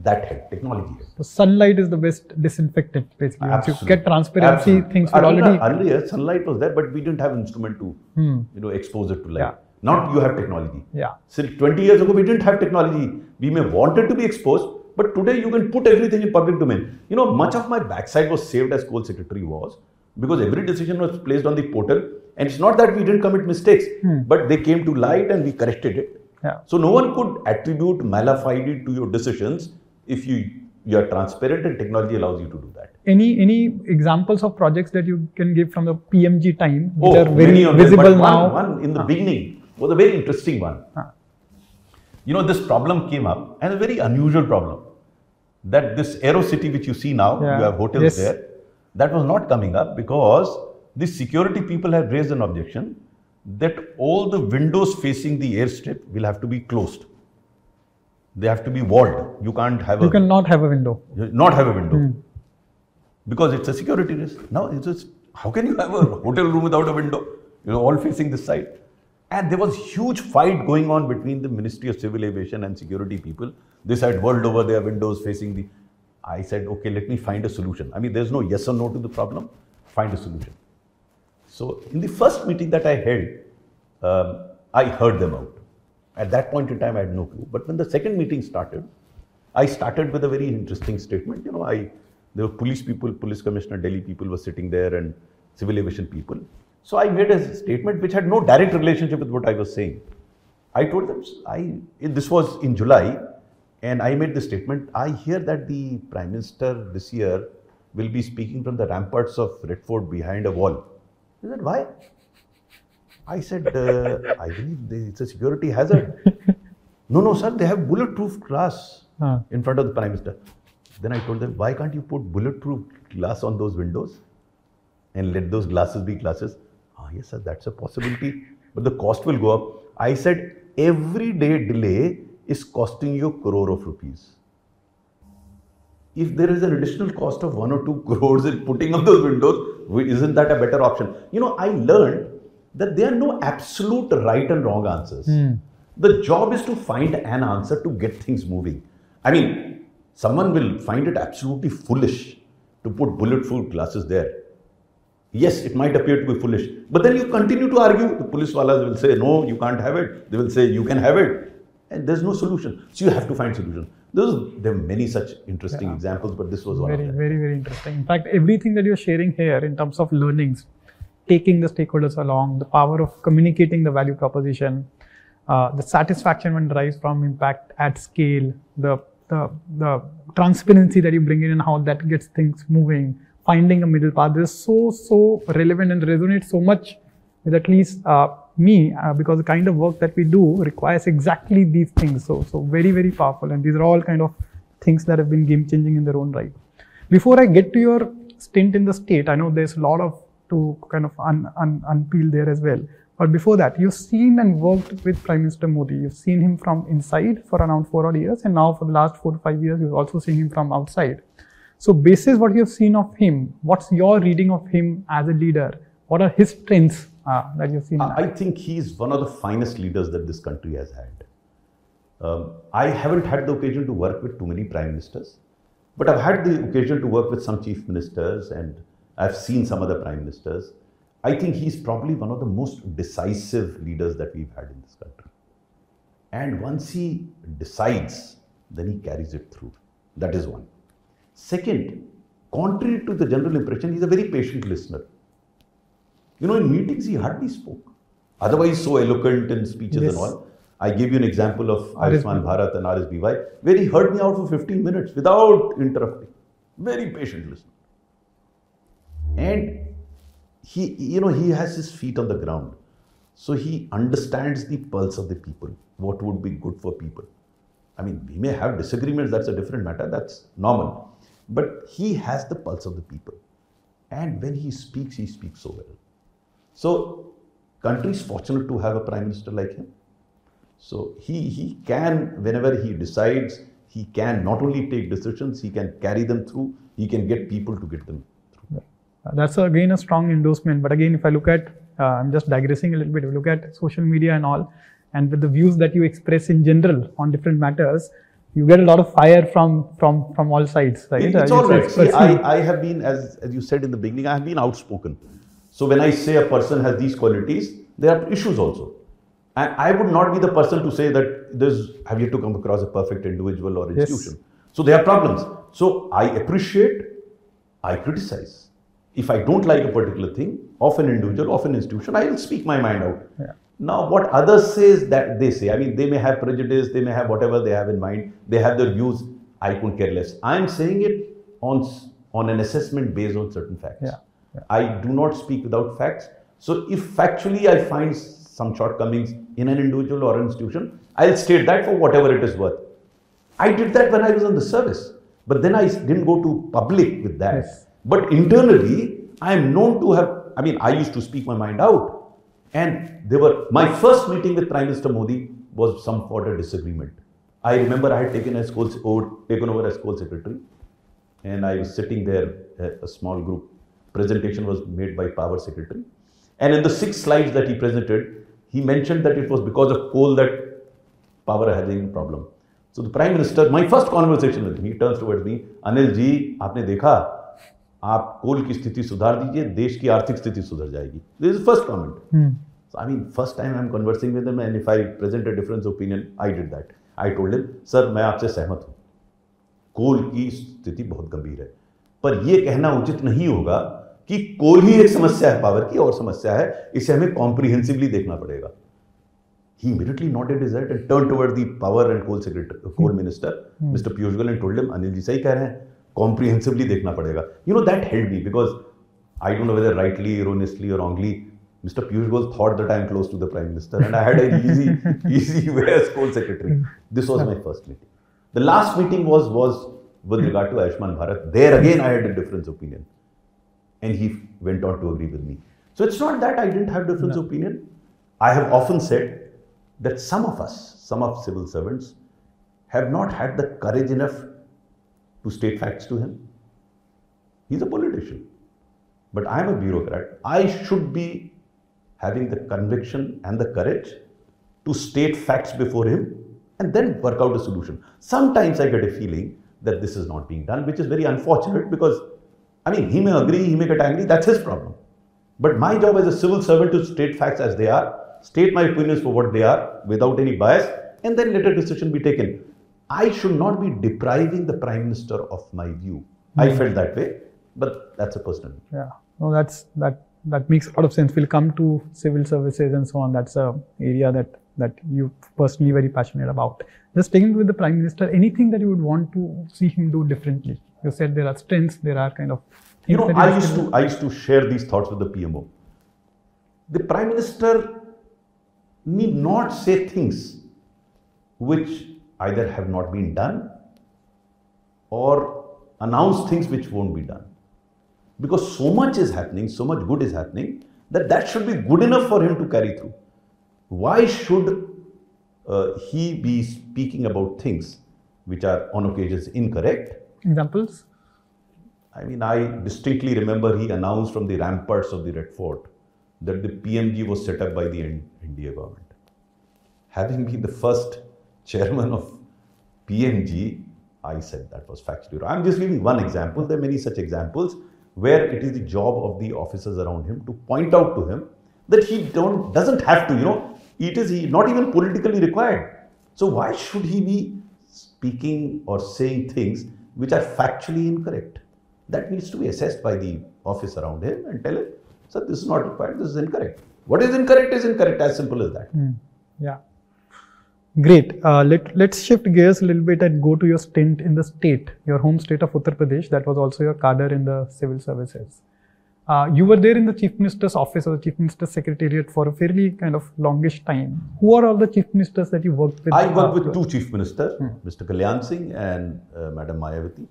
That helped, technology helped. So sunlight is the best disinfectant, basically. Once you get transparency, Absolutely. things Earlier- already. Earlier, sunlight was there, but we didn't have instrument to, Hmm. you know, expose it to light. Yeah. Not you have technology. Yeah. Since 20 years ago, we didn't have technology. We may wanted to be exposed, but today you can put everything in public domain. You know, much of my backside was saved as coal secretary was because every decision was placed on the portal. And it's not that we didn't commit mistakes, but they came to light and we corrected it. Yeah. So no one could attribute malafide to your decisions if you you are transparent and technology allows you to do that. Any any examples of projects that you can give from the PMG time which Oh, are very many of them, visible but now? One, one in the beginning was a very interesting one. Ah. You know, this problem came up, and a very unusual problem. That this Aero City, which you see now, Yeah. you have hotels Yes. there, that was not coming up because the security people had raised an objection that all the windows facing the airstrip will have to be closed. They have to be walled. You can't have a You a cannot have a window. not have a window hmm. because it's a security risk. Now it's just how can you have a hotel room without a window? You know, all facing this side. And there was huge fight going on between the Ministry of Civil Aviation and security people. They said world over their windows facing the. I said, okay, let me find a solution. I mean, there's no yes or no to the problem. Find a solution. So in the first meeting that I held, um, I heard them out. At that point in time, I had no clue. But when the second meeting started, I started with a very interesting statement. You know, I there were police people, police commissioner, Delhi people were sitting there, and civil aviation people. So I made a statement which had no direct relationship with what I was saying. I told them, I this was in July, and I made the statement. I hear that the prime minister this year will be speaking from the ramparts of Red Fort behind a wall. He said, why? I said, uh, I believe they- it's a security hazard. *laughs* no, no, sir, they have bulletproof glass Ah. in front of the prime minister. Then I told them, why can't you put bulletproof glass on those windows and let those glasses be glasses? Ah, yes, sir, that's a possibility, but the cost will go up. I said, every day delay is costing you a crore of rupees. If there is an additional cost of one or two *laughs* crores in putting up those windows, isn't that a better option? You know, I learned that there are no absolute right and wrong answers. Mm. The job is to find an answer to get things moving. I mean, someone will find it absolutely foolish to put bulletproof glasses there. Yes, it might appear to be foolish, but then you continue to argue. The police wallahs will say, no, you can't have it. They will say, you can have it. And there's no solution. So you have to find solution. Those, there are many such interesting yeah. examples, but this was one very, of them. Very, very interesting. In fact, everything that you're sharing here in terms of learnings, taking the stakeholders along, the power of communicating the value proposition, uh, the satisfaction when derives from impact at scale, the, the, the transparency that you bring in and how that gets things moving, finding a middle path. This is so, so relevant and resonates so much with at least uh, me uh, because the kind of work that we do requires exactly these things. So, so very, very powerful. And these are all kind of things that have been game changing in their own right. Before I get to your stint in the state, I know there's a lot of to kind of un, un, unpeel there as well. But before that, you've seen and worked with Prime Minister Modi. You've seen him from inside for around four odd years, and now for the last four to five years, you've also seen him from outside. So, basis what you've seen of him, what's your reading of him as a leader? What are his strengths uh, that you've seen? I think he's one of the finest leaders that this country has had. Um, I haven't had the occasion to work with too many prime ministers, but I've had the occasion to work with some chief ministers and I've seen some other prime ministers. I think he's probably one of the most decisive leaders that we've had in this country. And once he decides, then he carries it through. That is one. Second, contrary to the general impression, he's a very patient listener. You know, in meetings, he hardly spoke. Otherwise, so eloquent in speeches yes. and all. I give you an example of Ayushman Bharat and RSBY, where he heard me out for 15 minutes without interrupting. Very patient listener. And he, you know, he has his feet on the ground. So he understands the pulse of the people, what would be good for people. I mean, we may have disagreements, that's a different matter, that's normal. But he has the pulse of the people. And when he speaks, he speaks so well. So, country is fortunate to have a prime minister like him. So, he, he can, whenever he decides, he can not only take decisions, he can carry them through, he can get people to get them through. That's again a strong endorsement. But again, if I look at, uh, I'm just digressing a little bit, if you look at social media and all, and with the views that you express in general on different matters, you get a lot of fire from from from all sides, right? It's all right. See, I, I have been, as, as you said in the beginning, I have been outspoken. So when I say a person has these qualities, there are issues also. And I would not be the person to say that there's have yet to come across a perfect individual or institution. Yes. So there are problems. So I appreciate, I criticize. If I don't like a particular thing of an individual, of an institution, I will speak my mind out. Yeah. Now, what others say is that they say. I mean, they may have prejudice, they may have whatever they have in mind, they have their views. I couldn't care less. I am saying it on on an assessment based on certain facts. Yeah. I do not speak without facts. So if factually I find some shortcomings in an individual or an institution, I'll state that for whatever it is worth. I did that when I was in the service, but then I didn't go to public with that. Yes. But internally, I am known to have, I mean, I used to speak my mind out. And they were, my first meeting with Prime Minister Modi was some sort of disagreement. I remember I had taken, as school, taken over as school secretary, and I was sitting there, a small group presentation was made by Power Secretary. And in the six slides that he presented, he mentioned that it was because of coal that Power had a problem. So the Prime Minister, my first conversation with him, he turns towards me, Anil ji, आपने देखा आप कोल की स्थिति सुधार दीजिए देश की आर्थिक स्थिति सुधर जाएगी this is first comment So I mean, first time I'm conversing with him, and if I present a different opinion, I did that. I told him, sir मैं आपसे सहमत हूँ कोल की स्थिति बहुत गंभीर है पर यह कहना उचित नहीं होगा कि कोल ही एक समस्या है पावर की और समस्या है इसे हमें कॉम्प्रिहेंसिवली देखना पड़ेगा। He immediately not a desert and turn toward the power and coal secretary coal minister mister mr. Goyal and told him Anil ji सही कह रहे हैं कॉम्प्रिहेंसिवली देखना पड़ेगा. You know that help me because I don't know whether rightly erroneously और wrongly mister Piyush Goyal thought that I am close to the prime minister and I had an easy easy way as coal secretary this was my first meeting the last meeting was was with regard to ayushman bharat there again i had a different opinion and he went on to agree with me. So it's not that I didn't have different no. opinion. I have often said that some of us, some of civil servants, have not had the courage enough to state facts to him. He's a politician. But I'm a bureaucrat. I should be having the conviction and the courage to state facts before him and then work out a solution. Sometimes I get a feeling that this is not being done, which is very unfortunate because, I mean, he may agree, he may get angry, that's his problem. But my job as a civil servant to state facts as they are, state my opinions for what they are without any bias, and then let a decision be taken. I should not be depriving the Prime Minister of my view. I hmm. felt that way, but that's a personal. Yeah, no, that's that that makes a lot of sense. We'll come to civil services and so on. That's a area that that you personally very passionate about. Just taking with the Prime Minister, anything that you would want to see him do differently? You said there are strengths, there are kind of You know, I used to I used to share these thoughts with the PMO. The Prime Minister need not say things which either have not been done or announce things which won't be done. Because so much is happening, so much good is happening, that that should be good enough for him to carry through. Why should uh, he be speaking about things which are on occasions incorrect? examples. I mean, I distinctly remember he announced from the ramparts of the Red Fort that the PMG was set up by the India government. Having been the first chairman of PMG, I said that was factually wrong. I'm just giving one example. There are many such examples where it is the job of the officers around him to point out to him that he don't doesn't have to. You know, it is not even politically required. So why should he be speaking or saying things which are factually incorrect? That needs to be assessed by the office around him and tell him, sir, this is not required, this is incorrect. What is incorrect is incorrect, as simple as that. Hmm. Yeah. Great. Uh, let, let's shift gears a little bit and go to your stint in the state, your home state of Uttar Pradesh. That was also your cadre in the civil services. Uh, you were there in the chief minister's office or the chief minister's secretariat for a fairly kind of longish time. Who are all the chief ministers that you worked with? I worked with Uh, two chief ministers, Mr. Kalyan Singh and uh, Madam Mayawati.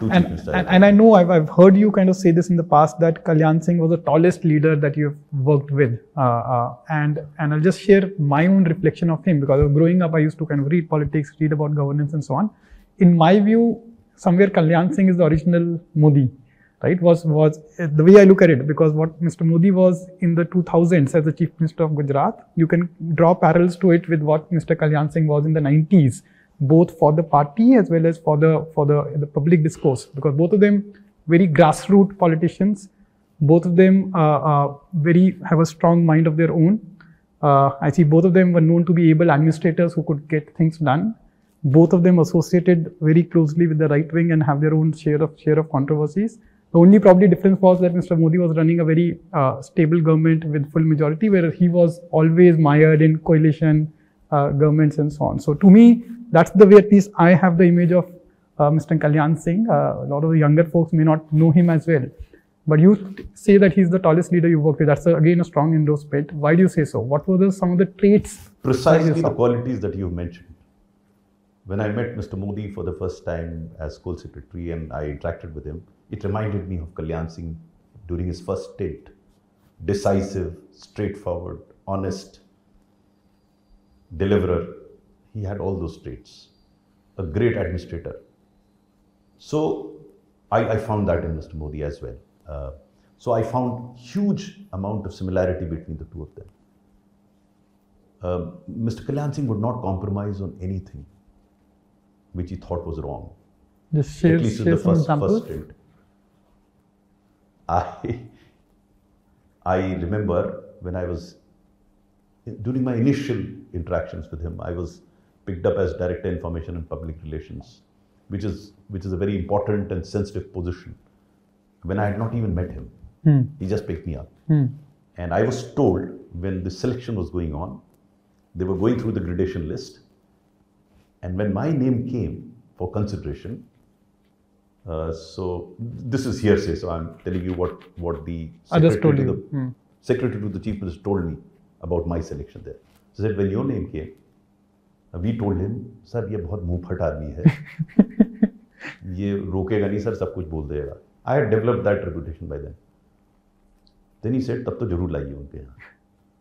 Two chief And, ministers. and, and I know I've, I've heard you kind of say this in the past that Kalyan Singh was the tallest leader that you've worked with. Uh, uh, and, and I'll just share my own reflection of him because growing up, I used to kind of read politics, read about governance and so on. In my view, somewhere Kalyan Singh is the original Modi, right? Was, was the way I look at it because what Mr. Modi was in the 2000s as the chief minister of Gujarat, you can draw parallels to it with what Mr. Kalyan Singh was in the 90s both for the party as well as for the for the, the public discourse because both of them very grassroots politicians both of them uh, uh, very have a strong mind of their own uh, i see both of them were known to be able administrators who could get things done both of them associated very closely with the right wing and have their own share of share of controversies the only probably difference was that mr modi was running a very uh, stable government with full majority where he was always mired in coalition uh, governments and so on so to me that's the way at least I have the image of uh, Mr. Kalyan Singh. Uh, a lot of the younger folks may not know him as well. But you say that he's the tallest leader you worked with. That's a, again a strong endorsement. Why do you say so? What were the, some of the traits? Precisely the qualities that you've mentioned. When I met Mr. Modi for the first time as school secretary and I interacted with him, it reminded me of Kalyan Singh during his first stint. Decisive, straightforward, honest, deliverer. He had all those traits. A great administrator. So I, I found that in Mr. Modi as well. Uh, so I found huge amount of similarity between the two of them. Um, Mr. Kalyan Singh would not compromise on anything which he thought was wrong. Just share, At least in the first, first stint. I, *laughs* I remember when I was, during my initial interactions with him, I was picked up as Director Information and Public Relations, which is, which is a very important and sensitive position. When I had not even met him, Hmm. he just picked me up. Hmm. And I was told when the selection was going on, they were going through the gradation list. And when my name came for consideration, So this is hearsay. So I'm telling you what what the secretary, I just told to the, hmm. secretary to the chief minister told me about my selection there. So said when your name came, we told him, sir, ये बहुत मुँह फट आदमी है ये रोकेगा नहीं sir सब कुछ बोल देगा I had developed that reputation by then. Then he said, तब तो ज़रूर लाइए उनके यहाँ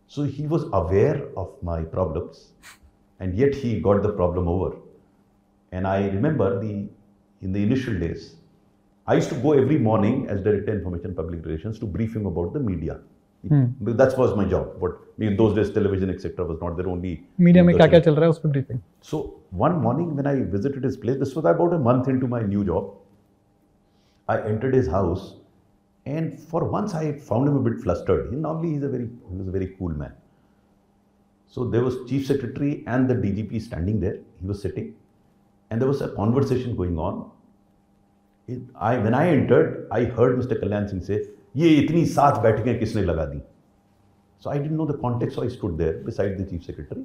So he was aware of my problems, and yet he got the problem over. And I remember the in the initial days, I used to go every morning as Director Information Public Relations to brief him about the media. Because That was my job. But in those days, television, etc., was not their only. Media में क्या क्या Doordarshan. चल रहा है उस पर briefing So one morning when I visited his place, this was about a month into my new job. I entered his house, and for once I found him a bit flustered. He normally he's a very he was a very cool man. So there was chief secretary and the DGP standing there. He was sitting, and there was a conversation going on. It- I when I entered, I heard Mr. Kalyan Singh say, "ये इतनी साथ बैठकें किसने लगा दी?" So I didn't know the context, so I stood there beside the chief secretary.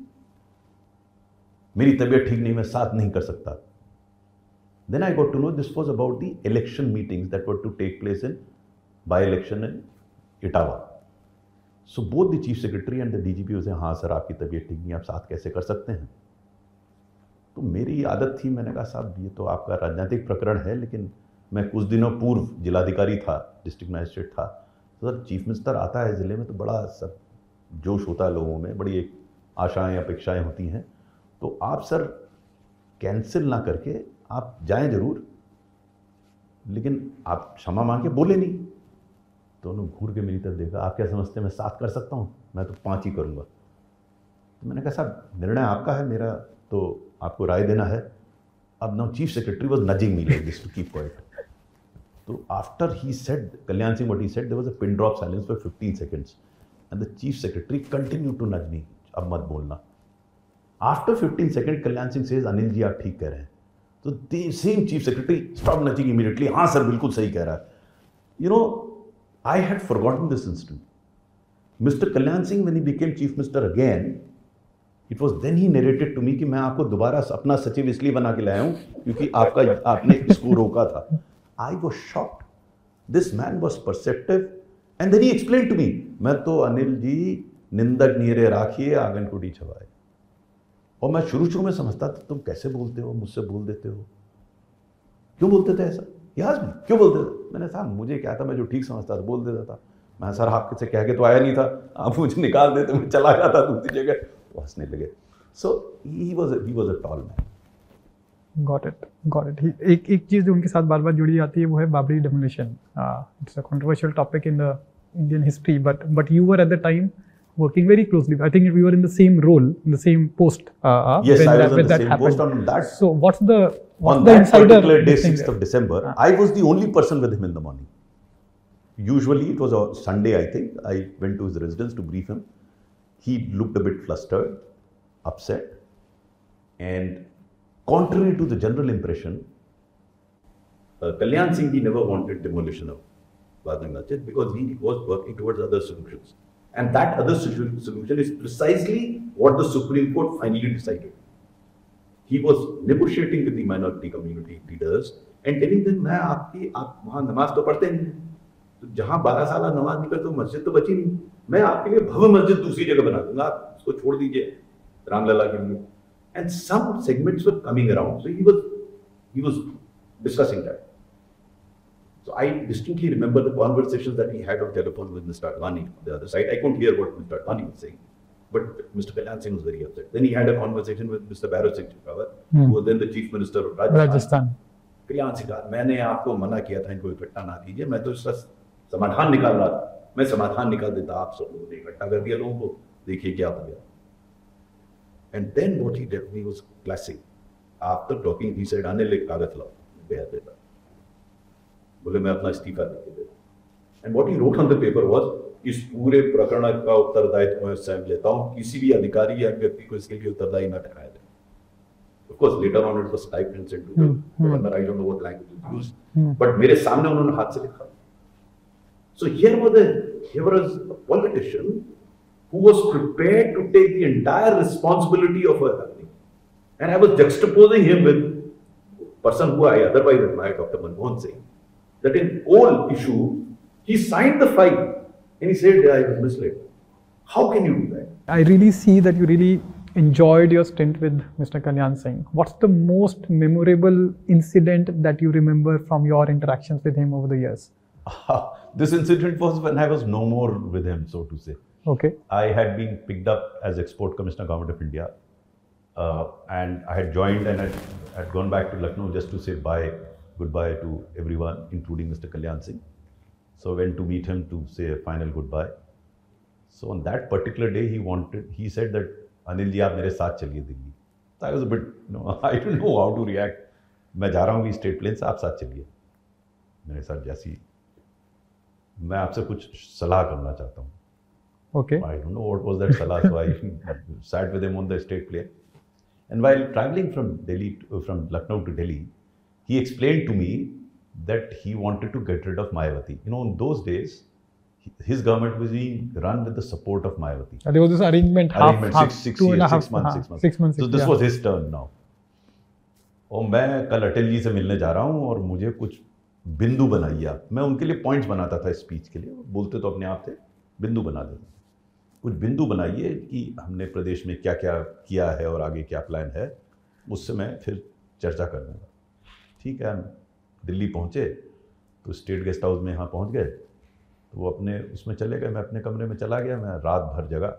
मेरी तबीयत ठीक नहीं मैं साथ नहीं कर सकता then I got to know this was about the election meetings that were to take place in by election in Etawah so both the chief secretary and the DGP say हाँ सर आपकी तबीयत ठीक नहीं आप साथ कैसे कर सकते हैं तो मेरी आदत थी। मैंने कहा, साहब, ये तो आपका राजनीतिक प्रकरण है, लेकिन मैं कुछ दिनों पूर्व जिलाधिकारी था, डिस्ट्रिक्ट मजिस्ट्रेट था। तो सर, चीफ मिनिस्टर आता है ज़िले में तो बड़ा सब जोश होता है लोगों में, बड़ी एक आशाएँ, अपेक्षाएँ होती हैं। तो आप सर, कैंसिल ना करके आप जाएँ ज़रूर, लेकिन आप क्षमा मांग के बोले नहीं। तो उन्होंने घूर के मेरी तरफ़ देखा, आप क्या समझते हैं, मैं सात कर सकता हूँ? मैं तो पाँच ही करूँगा। तो मैंने कहा, साहब, निर्णय आपका है, मेरा तो आपको राय देना है। अब now chief secretary was nudging me like this to keep quiet तो after he said Kalyan Singh what said there was a pin drop silence for 15 seconds and the chief secretary continue to nudge me अब मत बोलना. After 15 second Kalyan Singh says Anil ji, आप ठीक कह रहे हैं. तो same chief secretary stop nudging immediately हाँ सर, बिल्कुल सही कह रहा है. You know I had forgotten this incident mister Kalyan Singh when he became chief minister again it was then he narrated to me कि मैं आपको दोबारा अपना सचिव इसलिए बना के लाया हूँ क्योंकि आपका, आपने इसको रोका था। I was shocked this man was perceptive and then he explain to me मैं तो अनिल जी निंदक नीरे राखिए, आँगन कुटी छवाए और मैं शुरू शुरू में समझता था, तुम कैसे बोलते हो? मुझसे बोल देते हो? क्यों बोलते थे ऐसा? याद में क्यों बोलते थे? मैंने साहब मुझे क्या था? मैं जो ठीक समझता था, बोल देता था। मैं सर, आपसे कह के तो आया नहीं था। आप मुझे निकाल देते, मैं चला जाता दूसरी जगह। हंसने लगे so he was he was a tall man got it got it एक एक चीज़ जो उनके साथ बार बार जुड़ी आती है वो है Babri demolition it's a controversial topic in the Indian history but but you were at the time working very closely. I think we were in the same role, in the same post. Uh, uh, Yes, when I was that, on the same happened. post on that. So what's the what's on the that insider particular day, 6th of December, Ah. I was the only person with him in the morning. Usually it was a Sunday, I think. I went to his residence to brief him. he looked a bit flustered, upset, and contrary to the general impression, uh, Kalyan Singh never wanted demolition of Babri Masjid because he was working towards other solutions. And that other solution is precisely what the Supreme Court finally decided. He was negotiating with the minority community leaders and telling them, मैं आपकी आप वहाँ नमाज तो पढ़ते नहीं तो जहाँ 12 साल नमाज नहीं करते तो मस्जिद तो मैं आपके लिए भव्य मस्जिद दूसरी जगह बना दूँगा आप उसको छोड़ दीजिए रामलला के लिए and some segments were coming around so he was he was discussing that So I distinctly remember the conversations that he had on telephone with Mr. Advani on the other side. I couldn't hear what Mr. Advani was saying, but Mr. Kalyan Singh was very upset. Then he had a conversation with Mr. Bharat Singh Shekhawat, Hmm. who was then the chief minister of Rajasthan. Rajasthan. Kalyan Singh मैंने आपको मना किया था इनको इकट्ठा ना कीजिए मैं तो इसका समाधान निकाल रहा था मैं समाधान निकाल देता आप सब लोगों ने इकट्ठा कर दिया लोगों को देखिए क्या हो गया। And then what he did he was classic after talking he said आने ले कागज़ लाओ। भेज देता। बोले मैं अपना इस्तीफा लिख के देता and what he wrote on the paper was इस पूरे प्रकरण का उत्तरदायित्व मैं स्वयं लेता हूँ। किसी भी अधिकारी या व्यक्ति को इसके लिए उत्तरदायी न ठहराया जाए Of course, later on it was typed and sent to the Hmm. I don't know what language is used, Hmm. but मेरे सामने उन्होंने हाथ से लिखा. So here was a here was a politician who was prepared to take the entire responsibility of her happening, and I was juxtaposing him with a person who I otherwise admire, Dr. Manmohan Singh, that in all issue he signed the file and he said I was misled. How can you do that? I really see that you really enjoyed your stint with Mr. Kalyan Singh. What's the most memorable incident that you remember from your interactions with him over the years? *laughs* this incident was when I was no more with him, so to say. Okay. I had been picked up as export commissioner government of India uh, and I had joined and I had gone back to Lucknow just to say bye, goodbye to everyone, including Mr. Kalyan Singh. So I went to meet him to say a final goodbye. So on that particular day, he wanted, he said that Anil ji, आप मेरे साथ चलिए Delhi. So I was a bit, you know, *laughs* I didn't know how to react. मैं जा रहा हूँ state plane से आप साथ चलिए मेरे साथ जैसी मैं आपसे कुछ सलाह करना चाहता हूँ Okay. I don't know what was that salah, so I sat with him on the state plane. And while traveling from Delhi, to, from Lucknow to Delhi, he explained to me that he wanted to get rid of Mayawati. You know, in those days, his government was being run with the support of Mayawati. Uh, there was this arrangement, Arrangement, half, six, six two years, and a half- six months, हाँ, six months. six months. So this yeah. was his turn now. और मैं कल अटल जी से मिलने जा रहा हूँ और मुझे कुछ बिंदु बनाइए आप। मैं उनके लिए पॉइंट्स बनाता था स्पीच के लिए। बोलते तो अपने आप थे, बिंदु बना देते। कुछ बिंदु बनाइए कि हमने प्रदेश में क्या क्या किया है और आगे क्या प्लान है। उससे मैं फिर चर्चा कर दूँगा ठीक है दिल्ली पहुँचे तो स्टेट गेस्ट हाउस में यहाँ पहुँच गए। तो वो अपने, उसमें चले गए, मैं अपने कमरे में चला गया, मैं रात भर जगह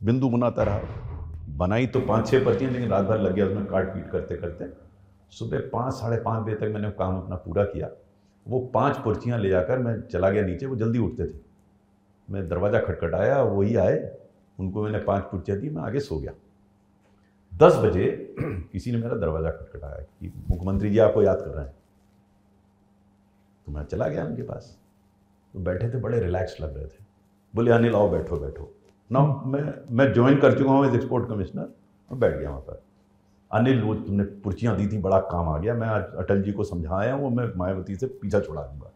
बिंदु बनाता रहा। बनाई तो पाँच छः पर्चियाँ, लेकिन रात भर लग गया, उसमें काट पीट करते करते सुबह पाँच, साढ़े पाँच बजे तक मैंने काम अपना पूरा किया। वो पाँच पर्चियाँ ले जाकर मैं चला गया नीचे, वो जल्दी उठते थे। मैं दरवाज़ा खटखटाया, वही आए, उनको मैंने पाँच पर्चियाँ दी, मैं आगे सो गया। दस बजे *clears throat* किसी ने मेरा दरवाज़ा खटखटाया कि, मुख्यमंत्री जी, आपको याद कर रहे हैं? तो मैं चला गया उनके पास। तो बैठे थे, बड़े रिलैक्स लग रहे थे। बोले, अनिल, आओ बैठो बैठो। ना मैं मैं ज्वाइन कर चुका हूँ एज एक्सपोर्ट कमिश्नर और बैठ गया वहाँ पर। अनिल, वो तुमने पुर्चियाँ दी थी, बड़ा काम आ गया। मैं आज अटल जी को समझाया हूँ, मैं मायावती से पीछा छुड़ा दूँगा।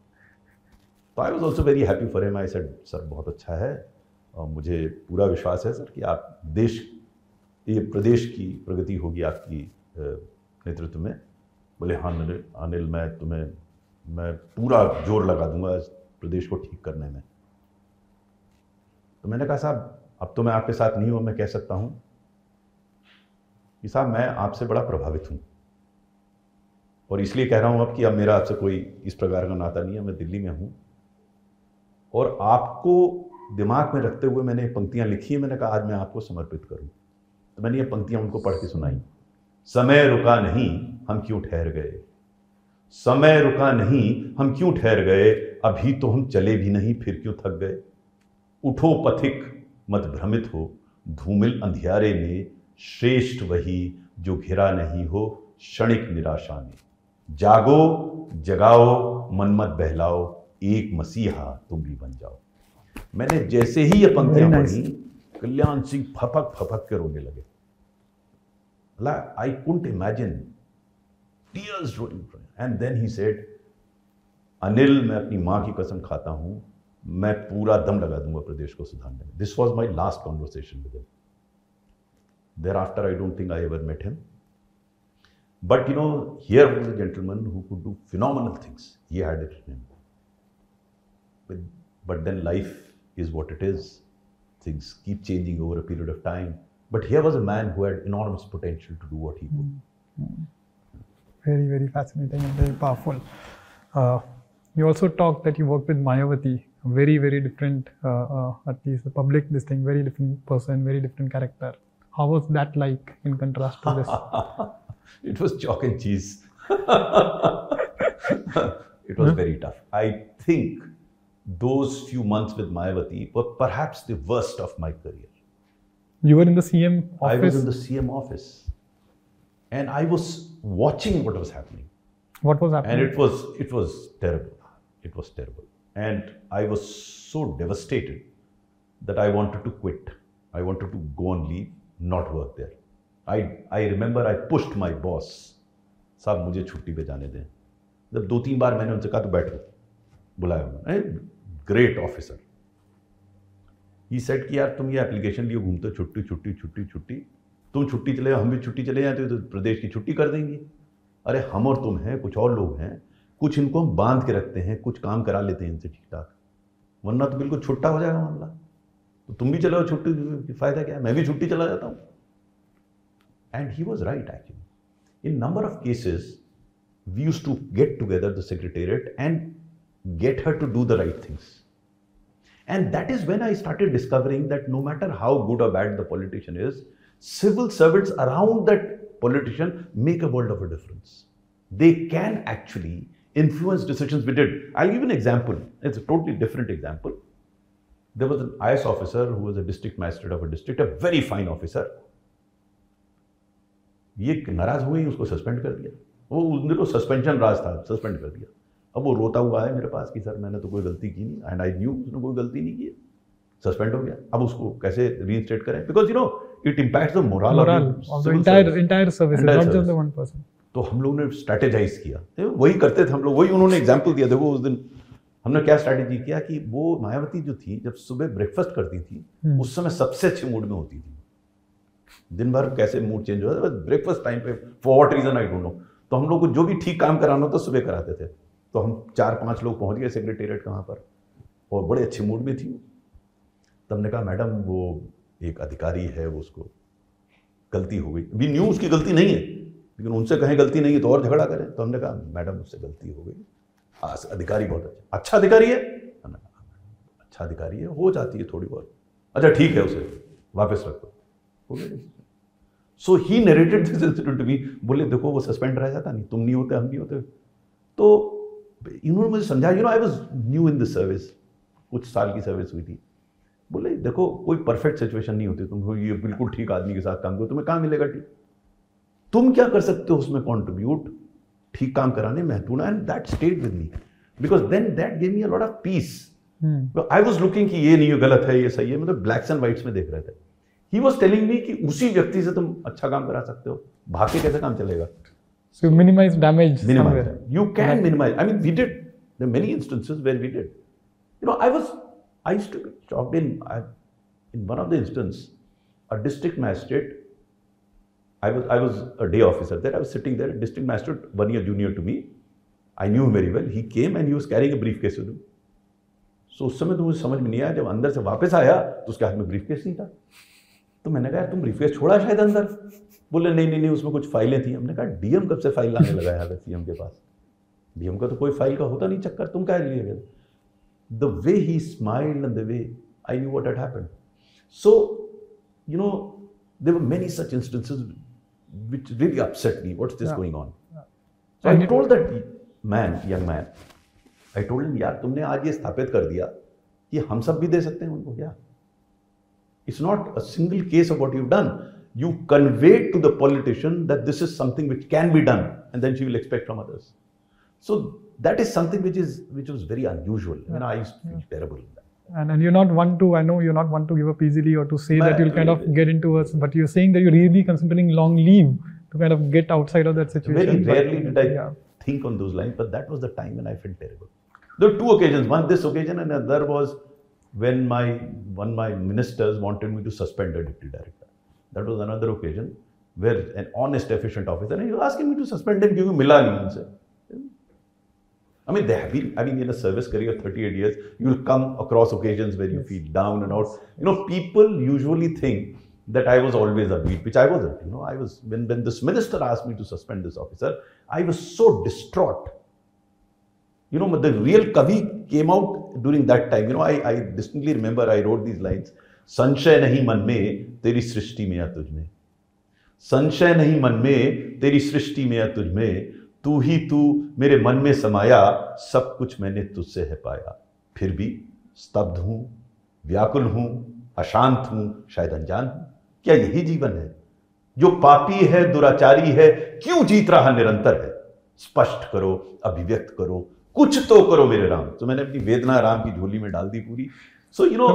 तो I was also very happy for him I said sir, बहुत अच्छा है, और मुझे पूरा विश्वास है, सर, कि आप देश, ये प्रदेश की प्रगति होगी आपकी नेतृत्व में। बोले हाँ अनिल मैं तुम्हें, मैं पूरा ज़ोर लगा दूँगा प्रदेश को ठीक करने में। तो मैंने कहा, साहब, अब तो मैं आपके साथ नहीं हूँ, मैं कह सकता हूँ कि साहब, मैं आपसे बड़ा प्रभावित हूँ। और इसलिए कह रहा हूँ अब कि अब मेरा आपसे कोई इस प्रकार का नाता नहीं है, मैं दिल्ली में हूँ। और आपको दिमाग में रखते हुए मैंने पंक्तियाँ लिखी है, मैंने कहा, आज मैं आपको समर्पित करूँ। तो मैंने ये पंक्तियाँ उनको पढ़ के सुनाई। समय रुका नहीं, हम क्यों ठहर गए? समय रुका नहीं, हम क्यों ठहर गए? अभी तो हम चले भी नहीं, फिर क्यों थक गए? उठो पथिक, मत भ्रमित हो, धूमिल अंधियारे में श्रेष्ठ वही जो घिरा नहीं हो क्षणिक निराशा में। जागो जगाओ मन मत बहलाओ एक मसीहा तुम भी बन जाओ। मैंने जैसे ही ये पंक्तियाँ पढ़ी कल्याण सिंह फपक फपक के रोने लगे। I couldn't imagine tears and then he said Anil मैं अपनी माँ की कसम खाता हूँ मैं पूरा दम लगा दूँगा प्रदेश को सुधारने में। This was my last conversation with him Thereafter, I don't think I ever met him. But you know, here was a gentleman who could do phenomenal things. He had it in him. But, but then life is what it is. Things keep changing over a period of time. But here was a man who had enormous potential to do what he could. Hmm. Hmm. Very, very fascinating and very powerful. Uh, you also talked that you worked with Mayawati. very, very different, uh, uh, at least the public, this thing, very different person, very different character. How was that like in contrast to this? *laughs* it was chalk and cheese. *laughs* it was hmm? very tough. I think those few months with Mayawati were perhaps the worst of my career. You were in the CM office? I was in the CM office and I was watching what was happening. what was happening? And it was it was terrible. It was terrible. And I was so devastated that I wanted to quit. I wanted to go on leave, not work there. I I remember I pushed my boss. साहब, मुझे छुट्टी पे जाने दें। जब दो तीन बार मैंने उनसे कहा तो बैठो। बुलाया उन्होंने। ग्रेट ऑफिसर ही सेट कि, यार, तुम ये एप्लीकेशन लिए घूमते छुट्टी छुट्टी छुट्टी छुट्टी। तुम छुट्टी चले हम भी छुट्टी चले जाए तो प्रदेश की छुट्टी कर देंगे। अरे, हम और तुम हैं, कुछ और लोग हैं, कुछ इनको हम बाँध के रखते हैं, कुछ काम करा लेते हैं इनसे ठीक ठाक वरना तो बिल्कुल छुट्टा हो जाएगा मामला। तो तुम भी चले छुट्टी, फ़ायदा क्या है? मैं भी छुट्टी चला जाता हूँ। And he was right actually in number of cases we use to get together the secretariat and get her to do the right things and that is when I started discovering that no matter how good a bad the politician is civil servants around that politician make a world of a difference they can actually influence decision with it I give an example it's totally different example There was an IS officer who was a district magistrate of a district, a very fine officer. ये नाराज़ हुए उसको suspend कर दिया। वो उस दिन तो सस्पेंशन राज था सस्पेंड कर दिया। अब वो रोता हुआ है मेरे पास कि सर मैंने तो कोई गलती की नहीं एंड आई न्यू उसने कोई गलती नहीं की। सस्पेंड हो गया। अब उसको कैसे रीइंस्टेट करें? Because you know it impacts the moral of the entire entire service not just the one person तो हम लोगों ने स्ट्रेटेजाइज किया। तो वही करते थे हम लोग वही उन्होंने एग्ज़ाम्पल दिया। देखो उस दिन हमने क्या स्ट्रैटेजी किया कि वो मायावती जो थी जब सुबह ब्रेकफास्ट करती थी हम्म। उस समय सबसे अच्छे मूड में होती थी। दिन भर कैसे मूड चेंज हो जाता ब्रेकफास्ट टाइम पे for what reason I don't know तो हम लोग को जो भी ठीक काम कराना होता सुबह कराते थे। तो हम चार पाँच लोग पहुँच गए सेक्रेटेरिएट कहाँ पर और बड़े अच्छे मूड में थी। तो हमने कहा मैडम वो एक अधिकारी है वो उसको गलती हो गई। वी न्यू उसकी गलती नहीं है लेकिन उनसे कहें गलती नहीं है तो और झगड़ा करें। तो हमने कहा मैडम उससे गलती हो गई। अधिकारी बहुत अच्छा। अच्छा अधिकारी है? "हाँ, अच्छा अधिकारी है हो जाती है थोड़ी बहुत। अच्छा ठीक है उसे वापस रखो। हो गया so he narrated this incident to me बोले देखो वो सस्पेंड रह जाता नहीं तुम नहीं होते हम नहीं होते। तो इन्होंने मुझे समझाया you know I was new in the service कुछ साल की सर्विस हुई थी। बोले देखो कोई परफेक्ट सिचुएशन नहीं होती तुम ये बिल्कुल ठीक आदमी के साथ काम करो तुम्हें कहाँ मिलेगा? ठीक तुम क्या कर सकते हो उसमें कॉन्ट्रीब्यूट ठीक काम कराने महत्वपूर्ण and that stayed with me because then that gave me a lot of peace I was looking कि ये नहीं है गलत है ये सही है मतलब ब्लैक्स एंड व्हाइट्स में देख रहे थे ही वॉज़ टेलिंग मी कि उसी व्यक्ति से तुम अच्छा काम करा सकते हो भाग के कैसे काम चलेगा So minimize damage minimize somewhere. you can minimize i mean we did there are many instances where we did you know i was i used to be shocked in I, in one of the instance a district magistrate i was i was a day officer there. I was sitting there. District magistrate one year junior to me. I knew him very well. He came and he was carrying a briefcase with him. So उस समय तो मुझे समझ में नहीं आया। जब अंदर से वापस आया तो उसके हाथ में ब्रीफकेस नहीं था। तो मैंने कहा तुम ब्रीफकेस छोड़ा शायद अंदर? बोले, नहीं नहीं नहीं, उसमें कुछ फाइलें थी। हमने कहा, डीएम कब से फ़ाइल लाने लगा है सीएम के पास? डीएम का तो कोई फ़ाइल का होता नहीं, चक्कर, तुम क्या लिए गए? The way he smiled and the way I knew what had happened so you know were many such instances which really upset me what's this Yeah. going on Yeah. so i And it- told that man young man i told him यार तुमने आज ये स्थापित कर दिया कि हम सब भी दे सकते हैं उनको क्या it's not a single case of what you've done you conveyed to the politician that this is something which can be done and then she will expect from others so that is something which is which was very unusual you know i used to feel terrible in that and, and you're not one to i know you're not one to give up easily or to say but that you'll kind of get into us but you're saying that you're really considering long leave to kind of get outside of that situation very rarely did i yeah. think on those lines but that was the time when i felt terrible there were two occasions one this occasion and another was when my one my ministers wanted me to suspend a deputy director that was another occasion where an honest efficient officer and he was asking me to suspend him give you said. I mean, there have been, I mean, in a service career, 38 years, you will come across occasions where you Yes. feel down and out. You know, people usually think that I was always upbeat, which I wasn't. You know, I was, when, when this minister asked me to suspend this officer, I was so distraught. You know, the real Kavi came out during that time. You know, I, I distinctly remember I wrote these lines संशय नहीं मन में तेरी सृष्टि में या तुझ में संशय नहीं मन में तेरी सृष्टि में या तुझ में तू ही तू मेरे मन में समाया, सब कुछ मैंने तुझसे है पाया। फिर भी स्तब्ध हूँ, व्याकुल हूँ, अशांत हूँ, शायद अनजान हूँ। क्या यही जीवन है? जो पापी है, दुराचारी है, क्यों जीत रहा निरंतर है? स्पष्ट करो, अभिव्यक्त करो, कुछ तो करो मेरे राम। तो मैंने अपनी वेदना राम की झोली में डाल दी पूरी। So you know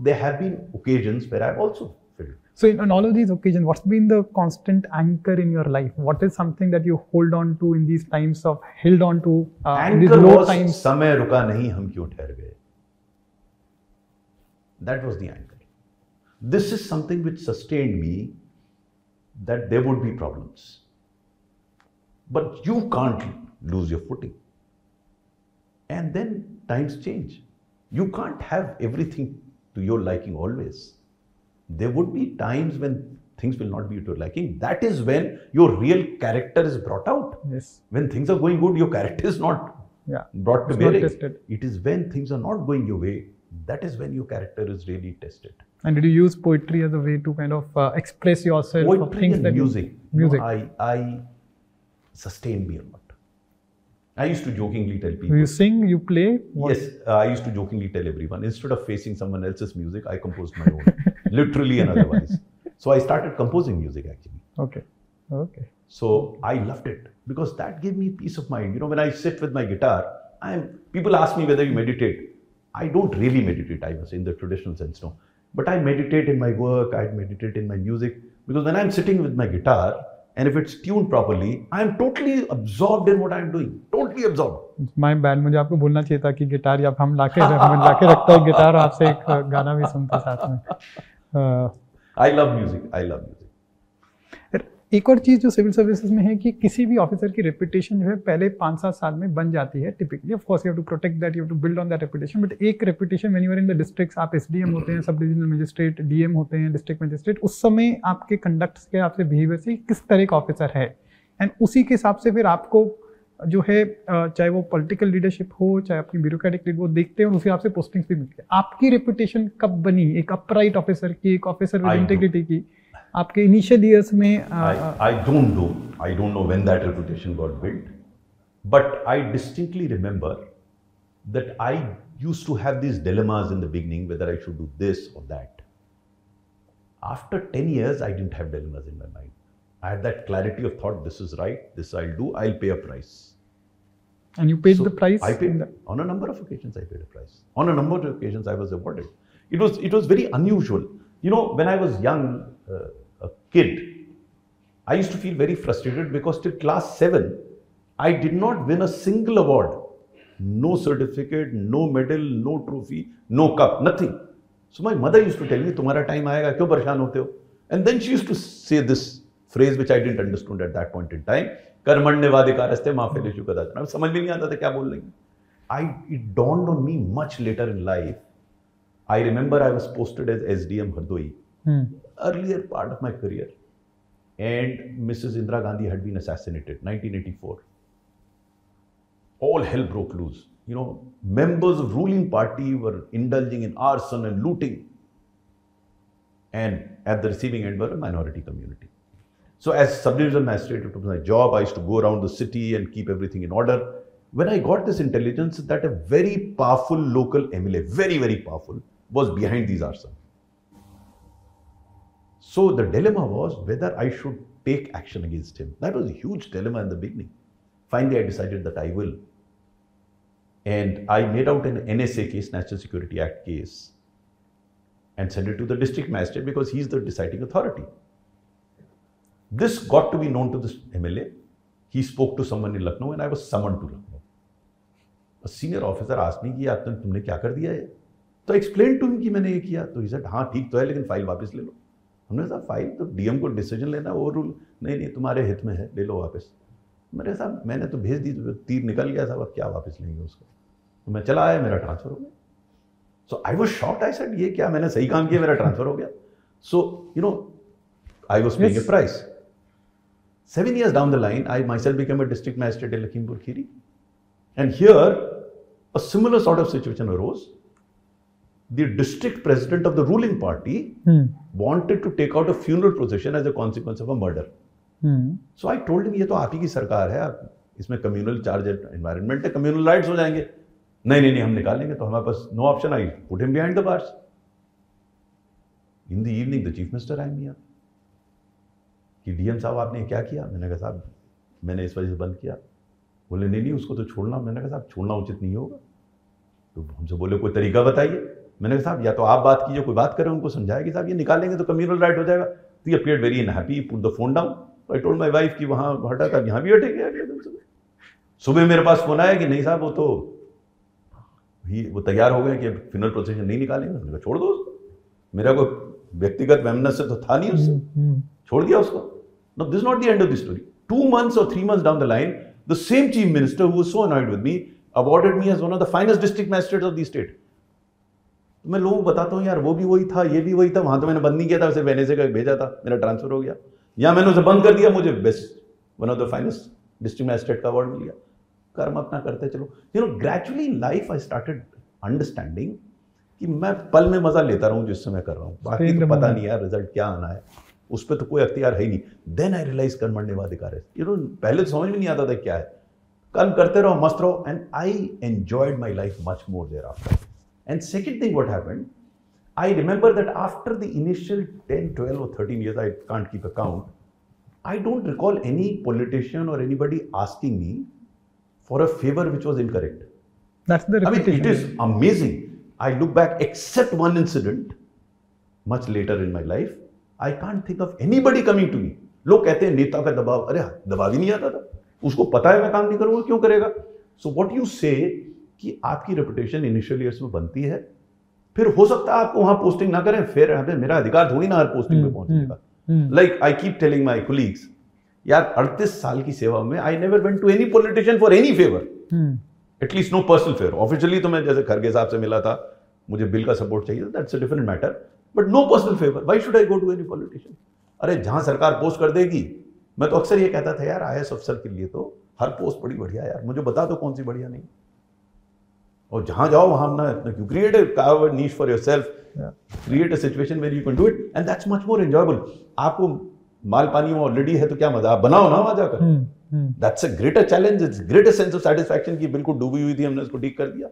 there have been occasions where I also felt So, in, on all of these occasions, what's been the constant anchor in your life? What is something that you hold on to in these times of held on to uh, in these anchor low was times? समय रुका नहीं हम क्यों ठहर गए that was the anchor this is something which sustained me that there would be problems but you can't lose your footing and then times change you can't have everything to your liking always there would be times when things will not be to your liking. That is when your real character is brought out. Yes. When things are going good, your character is not Yeah. brought to It's not bearing. tested. It is when things are not going your way, that is when your character is really tested. And did you use poetry as a way to kind of uh, express yourself Poetry things and you- music. you music? I, I sustained me a lot. I used to jokingly tell people. You sing? You play? What? Yes, uh, I used to jokingly tell everyone instead of facing someone else's music, I composed my own, *laughs* literally and otherwise. So I started composing music actually. Okay. Okay. So I loved it because that gave me peace of mind. You know, when I sit with my guitar, I'm people ask me whether you meditate. I don't really meditate, I was in the traditional sense, no. But I meditate in my work, I meditate in my music because when I'm sitting with my guitar and if it's tuned properly, I'm totally absorbed in what I'm doing. Totally absorbed. My bad मुझे आपको बोलना चाहिए था कि guitar या हम लाके हम लाके रखते हैं गिटार और आपसे एक uh, गाना भी सुनते साथ में Love music. I love music. फिर एक और चीज़ जो सिविल सर्विसेज़ में है कि किसी भी ऑफिसर की रेपुटेशन जो है पहले पाँच सात साल में बन जाती है typically of course you have to protect that you have to build on that reputation but एक reputation when you are in the districts आप एसडीएम होते हैं सब डिविजनल मजिस्ट्रेट डीएम होते हैं डिस्ट्रिक्ट मजिस्ट्रेट उस समय आपके कंडक्ट के आपसे बिहेवियर से किस तरह का ऑफिसर है एंड उसी के हिसाब से फिर आपको जो है चाहे वो पॉलिटिकल लीडरशिप हो चाहे आपकी ब्यूरोक्रेटिक लीड वो देखते हैं और उसके आपसे पोस्टिंग्स भी मिलती है। आपकी रेपुटेशन कब बनी? एक अपराइट ऑफिसर की एक ऑफिसर विद इंटेग्रिटी की। आपके इनिशियल ईयर्स में I don't know I don't know when that reputation got built but I distinctly remember that I used to have this dilemmas in the beginning whether I should do this or that after ten years I didn't have dilemmas in my mind I had that clarity of thought this is right, this I'll do, I'll pay a price. And you paid so the price? I paid on a number of occasions I paid a price. On a number of occasions I was awarded. It was it was very unusual. You know, when I was young, uh, a kid, I used to feel very frustrated because till class 7, I did not win a single award. No certificate, no medal, no trophy, no cup, nothing. So my mother used to tell me, Tumhara time aayega, kyun hote ho? And then she used to say this phrase which I didn't understood at that point in time कर्मण्यवाधिकारस्ते माफेलेशु कदाचन अब समझ में नहीं आता था क्या बोल रही I it dawned on me much later in life I remember I was posted as S D M Hardoi earlier part of my career and Mrs Indira Gandhi had been assassinated 1984 all hell broke loose. You know, members of ruling party were indulging in arson and looting. And at the receiving end were a minority community. So, as sub-division magistrate, it was my job. I used to go around the city and keep everything in order. When I got this intelligence that a very powerful local MLA, very, very powerful, was behind these arson. So, the dilemma was whether I should take action against him. That was a huge dilemma in the beginning. Finally, I decided that I will. And I made out an NSA case, National Security Act case, and sent it to the district magistrate because he's the deciding authority. This got to be known to this MLA. He spoke to someone in Lucknow and I was summoned to Lucknow. A senior officer asked me कि तुमने क्या कर दिया है? तो explain to कि मैंने ये किया। तो ही सेड हाँ ठीक तो है लेकिन फ़ाइल वापस ले लो। हमने कहा फ़ाइल तो डीएम को डिसीज़न लेना वो रूल नहीं नहीं तुम्हारे हित में है ले लो वापस। मेरे साहब मैंने तो भेज दी तीर निकल गया साहब अब क्या वापस लेंगे उसको? तो मैं चला आया मेरा ट्रांसफ़र हो गया। So I was shocked I said ये क्या मैंने सही काम किया मेरा ट्रांसफ़र हो गया? So you know I was paying a. Price Seven years down the line, I myself became a district magistrate in Lakhimpur Kheri. And here, a similar sort of situation arose. The district president of the ruling party hmm. wanted to take out a funeral procession as a consequence of a murder. Hmm. So I told him, ये तो आप ही की सरकार है इसमें communal charge environment है communal riots हो जाएंगे नहीं नहीं नहीं हम निकालेंगे तो हमारे पास no option I him behind the bars. in the evening, the chief minister, minister I here. कि डीएम साहब आपने क्या किया? मैंने कहा साहब मैंने इस वजह से बंद किया। बोले नहीं नहीं उसको तो छोड़ना। मैंने कहा साहब छोड़ना उचित नहीं होगा। तो हमसे बोले कोई तरीका बताइए। मैंने कहा साहब या तो आप बात कीजिए कोई बात करें उनको समझाया कि साहब ये निकालेंगे तो कम्युनल राइट हो जाएगा। तो ये appeared very unhappy put the phone down I told my wife कि वहाँ हटा था यहाँ भी अगले दिन सुबह। सुबह मेरे पास फ़ोन आया कि नहीं साहब वो तो ही वो तैयार हो गए कि फिनल प्रोसेशन नहीं निकालेंगे। मैंने कहा छोड़ दो उसको। मेरा कोई व्यक्तिगत वैमनस तो था नहीं उससे। Hmm. छोड़ दिया उसको। No this not the end of the story two months or three months down the line the same chief minister who was so annoyed with me awarded me as one of the finest district magistrate of the state तो मैं लोगों को बताता हूँ यार वो भी वही था ये भी वही था वहाँ तो मैंने बंद नहीं किया था उसे वेनेसे का भेजा था मेरा ट्रांसफ़र हो गया। या मैंने उसे बंद कर दिया मुझे best one of the finest district magistrate का अवार्ड मिल गया। कर्म अपना करते चलो। You know gradually life I started understanding कि मैं पल में मज़ा लेता रहूँ जिससे मैं कर रहा हूँ। बाकी तो पता नहीं यार रिज़ल्ट क्या आना है। उस पर तो कोई अख्तियार है ही नहीं देन आई रियलाइज़ कर्मण्य अधिकार है यू नो पहले तो समझ में नहीं आता था क्या है कर्म करते रहो मस्त रहो and I enjoyed my life much more thereafter and second thing what happened I remember that after the initial 10, 12, or 13 years, I can't keep account, I don't recall any politician or anybody asking me for a favor which was incorrect. That's the I mean, it is amazing. I look back, except one incident, much later in my life, I can't think of anybody coming to me. लोग कहते हैं नेता का दबाव अरे दबाव ही नहीं आता था उसको पता है मैं काम नहीं करूँगा क्यों करेगा सो वॉट यू से कि आपकी रेपुटेशन इनिशियल ईयर्स में बनती है फिर हो सकता है आपको वहाँ पोस्टिंग ना करें फिर हमें मेरा अधिकार थोड़ी ना हर पोस्टिंग पे हम्म, पहुँचने का हम्म। Like I keep telling my colleagues यार अड़तीस साल की सेवा में I never went to any politician for any favour. At least no personal favour officially तो मैं जैसे खरगे साहब से मिला था मुझे बिल का सपोर्ट चाहिए that's a different matter but no personal favour why should I go to any politician अरे जहाँ सरकार पोस्ट कर देगी मैं तो अक्सर ये कहता था यार आई अफसर के लिए तो हर पोस्ट बड़ी बढ़िया यार। मुझे बता दो कौन सी बढ़िया नहीं और जहाँ जाओ वहाँ ना you create a niche for yourself create a situation where you can do it and that's much more enjoyable आपको माल पानी में ऑलरेडी है तो क्या मज़ा? आप बनाओ ना वहाँ जाकर. That's a greater challenge it's greater sense of satisfaction की बिल्कुल डूबी हुई थी हमने उसको ठीक कर दिया।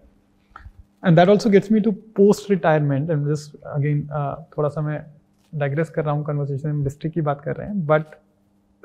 And that also gets me to post retirement. And this again, uh, थोड़ा सा मैं digress कर रहा हूँ conversation में district की बात कर रहे हैं. But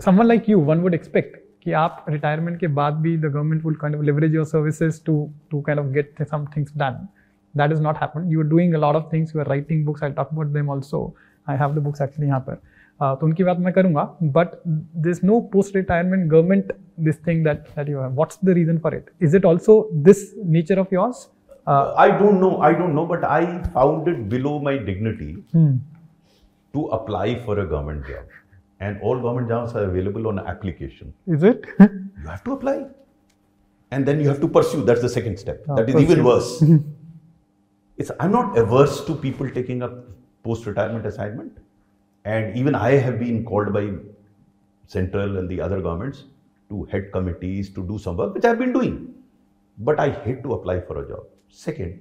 someone like you, one would expect कि आप retirement के बाद भी the government will kind of leverage your services to to kind of get some things done. That has not happened. You are doing a lot of things. You are writing books. I'll talk about them also. I have the books actually यहाँ पर. Uh, तो उनकी बात मैं करूँगा. But there's no post-retirement government this thing that that you have. What's the reason for it? Is it also this nature of yours? uh, I don't know. I don't know, but I found it below my dignity hmm. to apply for a government job. And all government jobs are available on application. Is it? You have to apply. And then you have to pursue. That's the second step. Ah, that is even worse. *laughs* it's I'm not averse to people taking up post-retirement assignment. And even I have been called by central and the other governments to head committees to do some work, which I've been doing. But I hate to apply for a job. Second,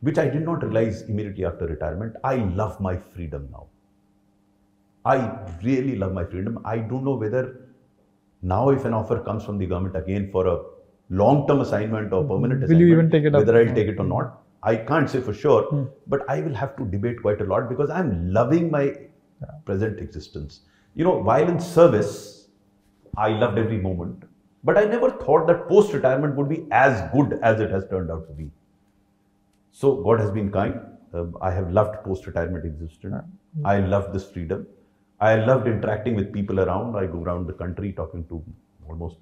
which I did not realize immediately after retirement, I love my freedom now. I really love my freedom. I don't know whether now if an offer comes from the government again for a long-term assignment or permanent Will you assignment, even take it up? whether I'll hmm. take it or not, I can't say for sure, hmm. but I will have to debate quite a lot because I'm loving my present existence. You know, while in service, I loved every moment, but I never thought that post-retirement would be as good as it has turned out to be. So God has been kind. Um, I have loved post-retirement existence. I love this freedom. I loved interacting with people around. I go around the country talking to almost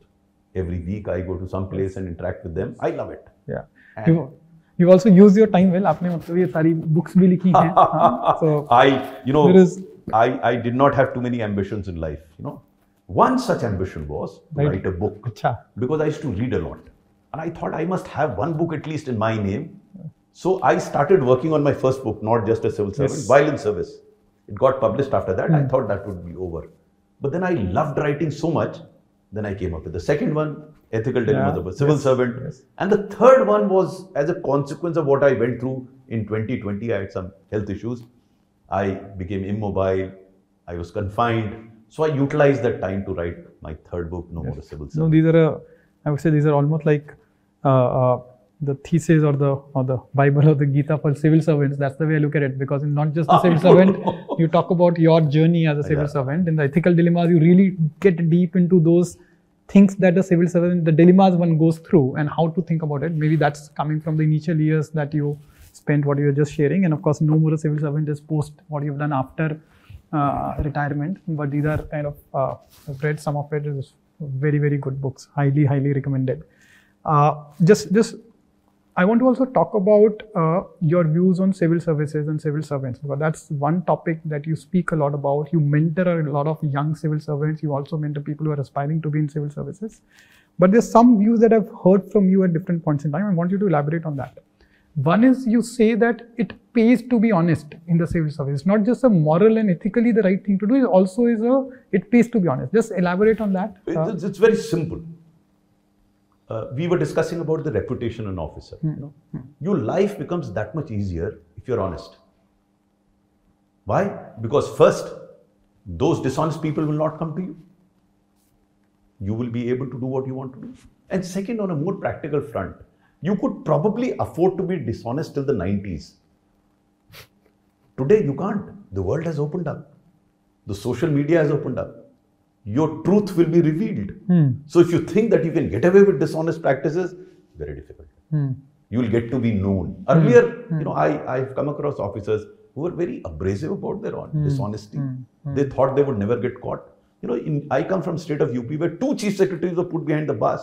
every week. I go to some place and interact with them. I love it. Yeah. And- You, you also use your time well. आपने मतलब ये सारी books भी लिखी हैं. हाँ, *laughs* so I, you know, There is- I, I did not have too many ambitions in life. You know, one such ambition was to right. write a book Achha. because I used to read a lot. And I thought I must have one book at least in my name. So I started working on my first book, not just a civil servant, yes. while in service. It got published after that. Mm. I hmm. thought that would be over. But then I loved writing so much. Then I came up with the second one, Ethical Dilemmas yeah. of a Civil yes. Servant. Yes. And the third one was as a consequence of what I went through in 2020. I had some health issues. I became immobile. I was confined. So I utilized that time to write my third book, No More a Civil No, Servant. these are, uh, I would say these are almost like uh, uh, the thesis or the or the Bible or the Gita for civil servants. That's the way I look at it because in not just the *laughs* civil servant, you talk about your journey as a civil Yeah. servant. In the ethical dilemmas, you really get deep into those things that a civil servant, the dilemmas one goes through and how to think about it. Maybe that's coming from the initial years that you spent, what you were just sharing, and of course, no more a civil servant is post what you've done after uh, retirement. But these are kind of uh, I've read some of it is very very good books, highly highly recommended. Uh, just just I want to also talk about uh, your views on civil services and civil servants because that's one topic that you speak a lot about. You mentor a lot of young civil servants. You also mentor people who are aspiring to be in civil services. But there's some views that I've heard from you at different points in time. I want you to elaborate on that. One is you say that it pays to be honest in the civil service. It's not just a moral and ethically the right thing to do. It also is a it pays to be honest. Just elaborate on that. Uh, It's, it's very simple. uh, we were discussing about the reputation of an officer. You know, your life becomes that much easier if you're honest. Why? Because first, those dishonest people will not come to you. You will be able to do what you want to do. And second, on a more practical front, you could probably afford to be dishonest till the 90s. Today, you can't. The world has opened up. The social media has opened up. Your truth will be revealed. Hmm. So, if you think that you can get away with dishonest practices, very difficult. Hmm. You will get to be known. Earlier, hmm. you know, I, I've come across officers who were very abrasive about their own dishonesty. They thought they would never get caught. You know, in, I come from state of UP where two chief secretaries were put behind the bars.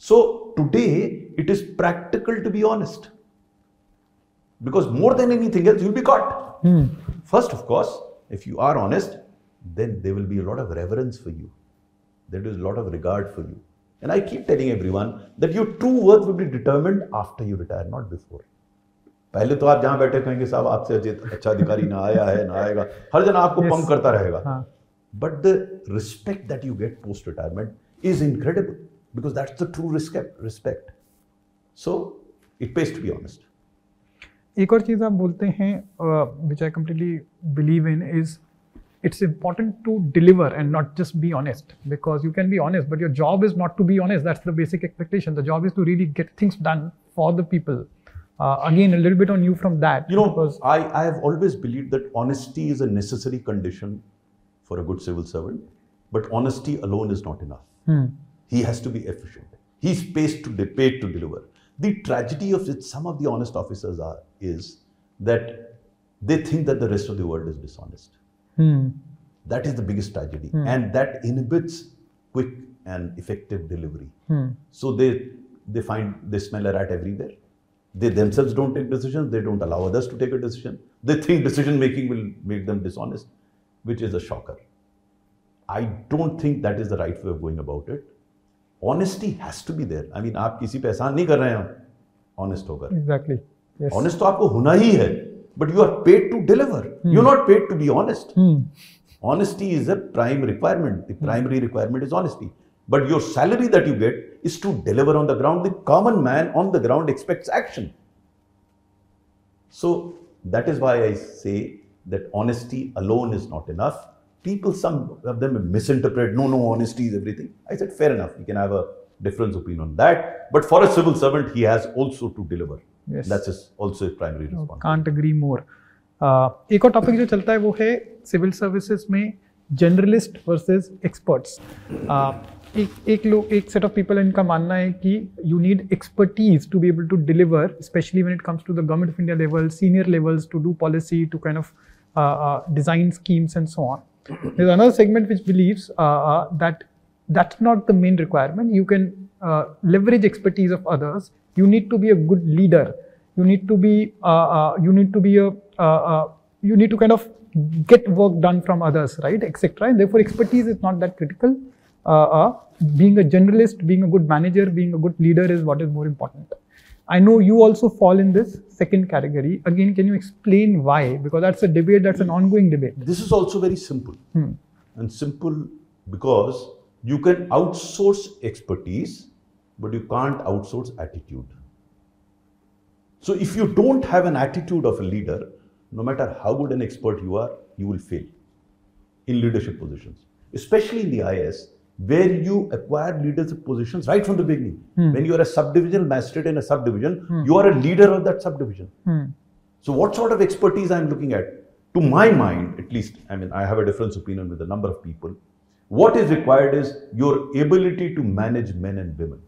So today, it is practical to be honest. Because more than anything else, you'll be caught. First, of course, if you are honest, then there will be a lot of reverence for you. There is a lot of regard for you. And I keep telling everyone that your true worth will be determined after you retire, not before. पहले तो आप जहां बैठे कहेंगे साहब आपसे अजित अच्छा अधिकारी ना आया है ना आएगा हर जन आपको पंप करता रहेगा हाँ. But the respect that you get post retirement is incredible because that's the true respect respect so it pace to be honest एक और चीज़ आप बोलते हैं which I completely believe in is it's important to deliver and not just be honest because you can be honest but your job is not to be honest that's the basic expectation the job is to really get things done for the people uh, again a little bit on you from that You know, because I, I have always believed that honesty is a necessary condition for a good civil servant, but honesty alone is not enough. Hmm. He has to be efficient. He's paid to, paid to deliver. The tragedy of it, some of the honest officers are, is that they think that the rest of the world is dishonest. Hmm. That is the biggest tragedy. And that inhibits quick and effective delivery. Hmm. So they they find they smell a rat everywhere. They themselves don't take decisions. They don't allow others to take a decision. They think decision making will make them dishonest, which is a shocker. I don't think that is the right way of going about it. Honesty has to be there. I mean, आप किसी पे एहसान नहीं कर रहे हैं honest होकर. exactly yes Honest तो आपको होना ही है, but you are paid to deliver. You're not paid to be honest. Hmm. Honesty is a prime requirement. The primary requirement is honesty. But your salary that you get is to deliver on the ground. The common man on the ground expects action. So that is why I say that honesty alone is not enough. People, some of them misinterpret, no, no, honesty is everything. I said, fair enough. You can have a different opinion on that. But for a civil servant, he has also to deliver. Yes. That's his, also his primary responsibility. Can't agree मोर एक और topic जो चलता है वो है civil services में generalist versus experts एक एक लोग एक सेट ऑफ पीपल इनका मानना है कि you need expertise to be able to deliver specially when it comes to the government of India level senior levels to do policy to kind of design schemes and so on there's another segment which believes uh, uh, that that's not the main requirement. You can uh, leverage expertise of others. You need to be a good leader. You need to be you need to be a you need to kind of get work done from others right etc and therefore expertise is not that critical. Uh, uh, being a generalist being a good manager being a good leader is what is more important i know you also fall in this second category again can you explain why because that's a debate that's an ongoing debate This is also very simple. Hmm. And simple because you can outsource expertise, but you can't outsource attitude. So if you don't have an attitude of a leader, no matter how good an expert you are, you will fail in leadership positions, especially in the IAS, where you acquire leadership positions right from the beginning. When you are a subdivisional magistrate in a subdivision, you are a leader of that subdivision. Hmm. So, what sort of expertise I'm looking at? To my mind, at least, I mean, I have a different opinion with a number of people. What is required is your ability to manage men and women.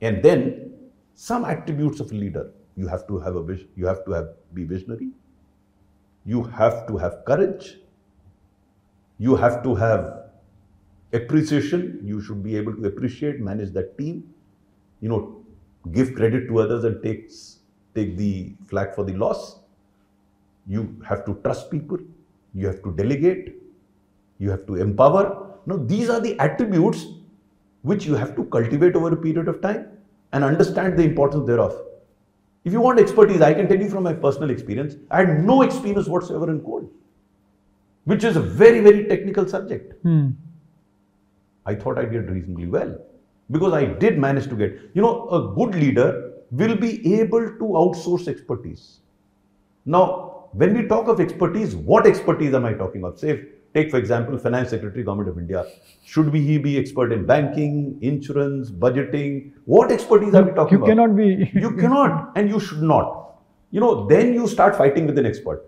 And then some attributes of a leader. You have to have a vision, you have to have be visionary, you have to have courage, you have to have appreciation, you should be able to appreciate, manage that team, you know, give credit to others and takes take the flag for the loss. You have to trust people, you have to delegate, you have to empower. Now, these are the attributes which you have to cultivate over a period of time and understand the importance thereof. If you want expertise, I can tell you from my personal experience, I had no experience whatsoever in coal, which is a very, very technical subject. Hmm. I thought I did reasonably well. because I did manage to get, you know, a good leader will be able to outsource expertise. Now, when we talk of expertise, what expertise am I talking of? Say, take for example, Finance Secretary, Government of India. Should we, he be expert in banking, insurance, budgeting? What expertise are we talking you about? cannot be. you cannot, and you should not. You know, then you start fighting with an expert.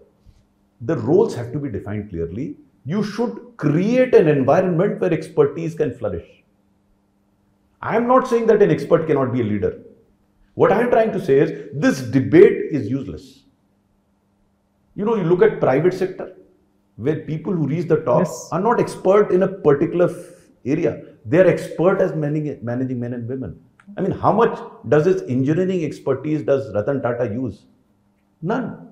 The roles have to be defined clearly. You should create an environment where expertise can flourish. I am not saying that an expert cannot be a leader. What I am trying to say is this debate is useless. You know, you look at private sector, where people who reach the top Yes. are not expert in a particular area. They are expert as managing, managing men and women. I mean, how much does this engineering expertise does Ratan Tata use? None.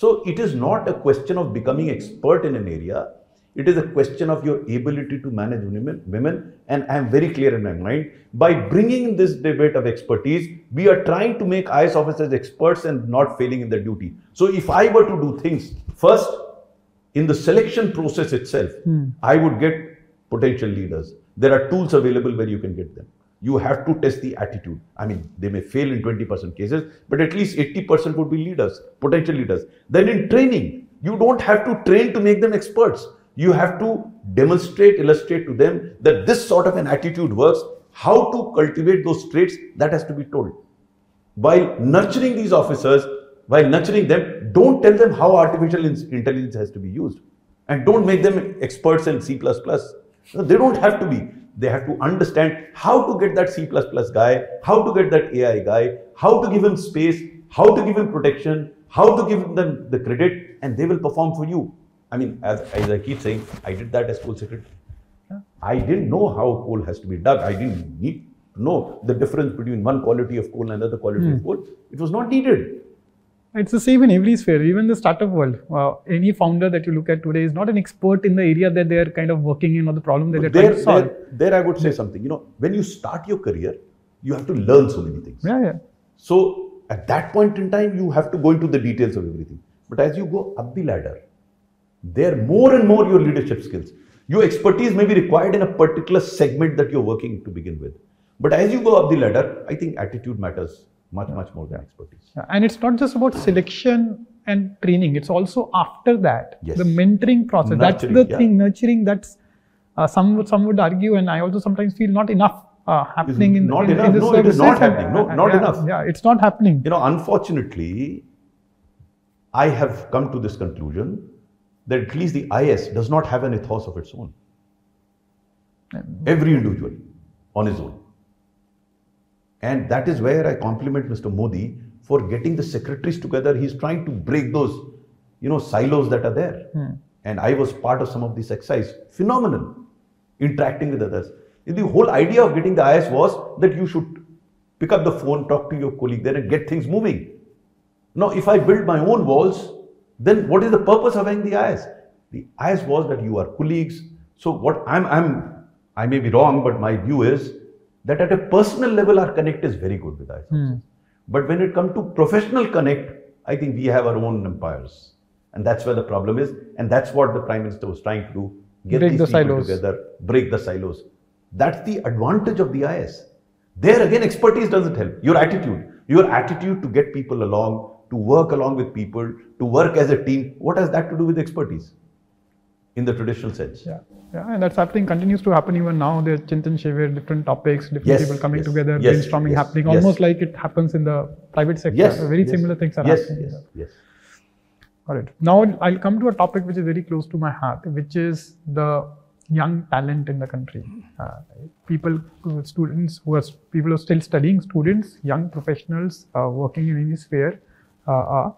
So it is not a question of becoming expert in an area. It is a question of your ability to manage women. Women, and I am very clear in my mind. By bringing this debate of expertise, we are trying to make IAS officers experts and not failing in their duty. So if I were to do things first in the selection process itself, hmm. I would get potential leaders. There are tools available where you can get them. You have to test the attitude. I mean, they may fail in 20% cases, but at least 80% would be leaders, potential leaders. Then in training, you don't have to train to make them experts. You have to demonstrate, illustrate to them that this sort of an attitude works. How to cultivate those traits, that has to be told while nurturing these officers, while nurturing them, don't tell them how artificial intelligence has to be used. And don't make them experts in C. They don't have to be. They have to understand how to get that C guy, how to get that AI guy, how to give him space, how to give him protection, how to give them the credit, and they will perform for you. I mean, as, as I keep saying, I did that as coal secretary. I didn't know how coal has to be dug. I didn't need to know the difference between one quality of coal and another quality of hmm. coal. It was not needed. It's the same in every sphere, even the startup world. Uh, any founder that you look at today is not an expert in the area that they are kind of working in or the problem that they're There, trying to solve. there, there, I would say something. You know, when you start your career, you have to learn so many things. Yeah, yeah. So at that point in time, you have to go into the details of everything. But as you go up the ladder, there more and more your leadership skills. Your expertise may be required in a particular segment that you're working to begin with. But as you go up the ladder, I think attitude matters much, much more than expertise. Yeah, And it's not just about selection and training, it's also after that, Yes. the mentoring process. that's the thing, nurturing, that's uh, some, would, some would argue, and I also sometimes feel not enough uh, happening in, not in, enough. in the No, it is not happening. No, not yeah, enough. Yeah, it's not happening. You know, unfortunately, I have come to this conclusion that at least the IAS does not have an ethos of its own. Every individual on his own. And that is where I compliment Mr. Modi for getting the secretaries together. He's trying to break those, you know, silos that are there. Hmm. And I was part of some of these exercise. Phenomenal. Interacting with others. The whole idea of getting the IAS was that you should pick up the phone, talk to your colleague there and get things moving. Now, if I build my own walls, then what is the purpose of having the IAS? The IAS was that you are colleagues. So what I'm, I'm, I may be wrong, but my view is that at a personal level, our connect is very good with IAS. officers. Hmm. But when it comes to professional connect, I think we have our own empires. And that's where the problem is. And that's what the Prime Minister was trying to do. Get Break these the people silos. together, break the silos. That's the advantage of the IAS. There again, expertise doesn't help. Your attitude, your attitude to get people along, to work along with people, to work as a team. What has that to do with expertise in the traditional sense? Yeah, yeah, and that's happening, continues to happen even now. There's Chintan Shivir, different topics, different Yes, people coming yes, together, yes, brainstorming happening, almost like it happens in the private sector. Yes. Very similar things are happening. Yes, yes. All right. Now I'll come to a topic which is very close to my heart, which is the young talent in the country. Uh, people, who- students who are people who are still studying, students, young professionals uh, working in any sphere, uh, are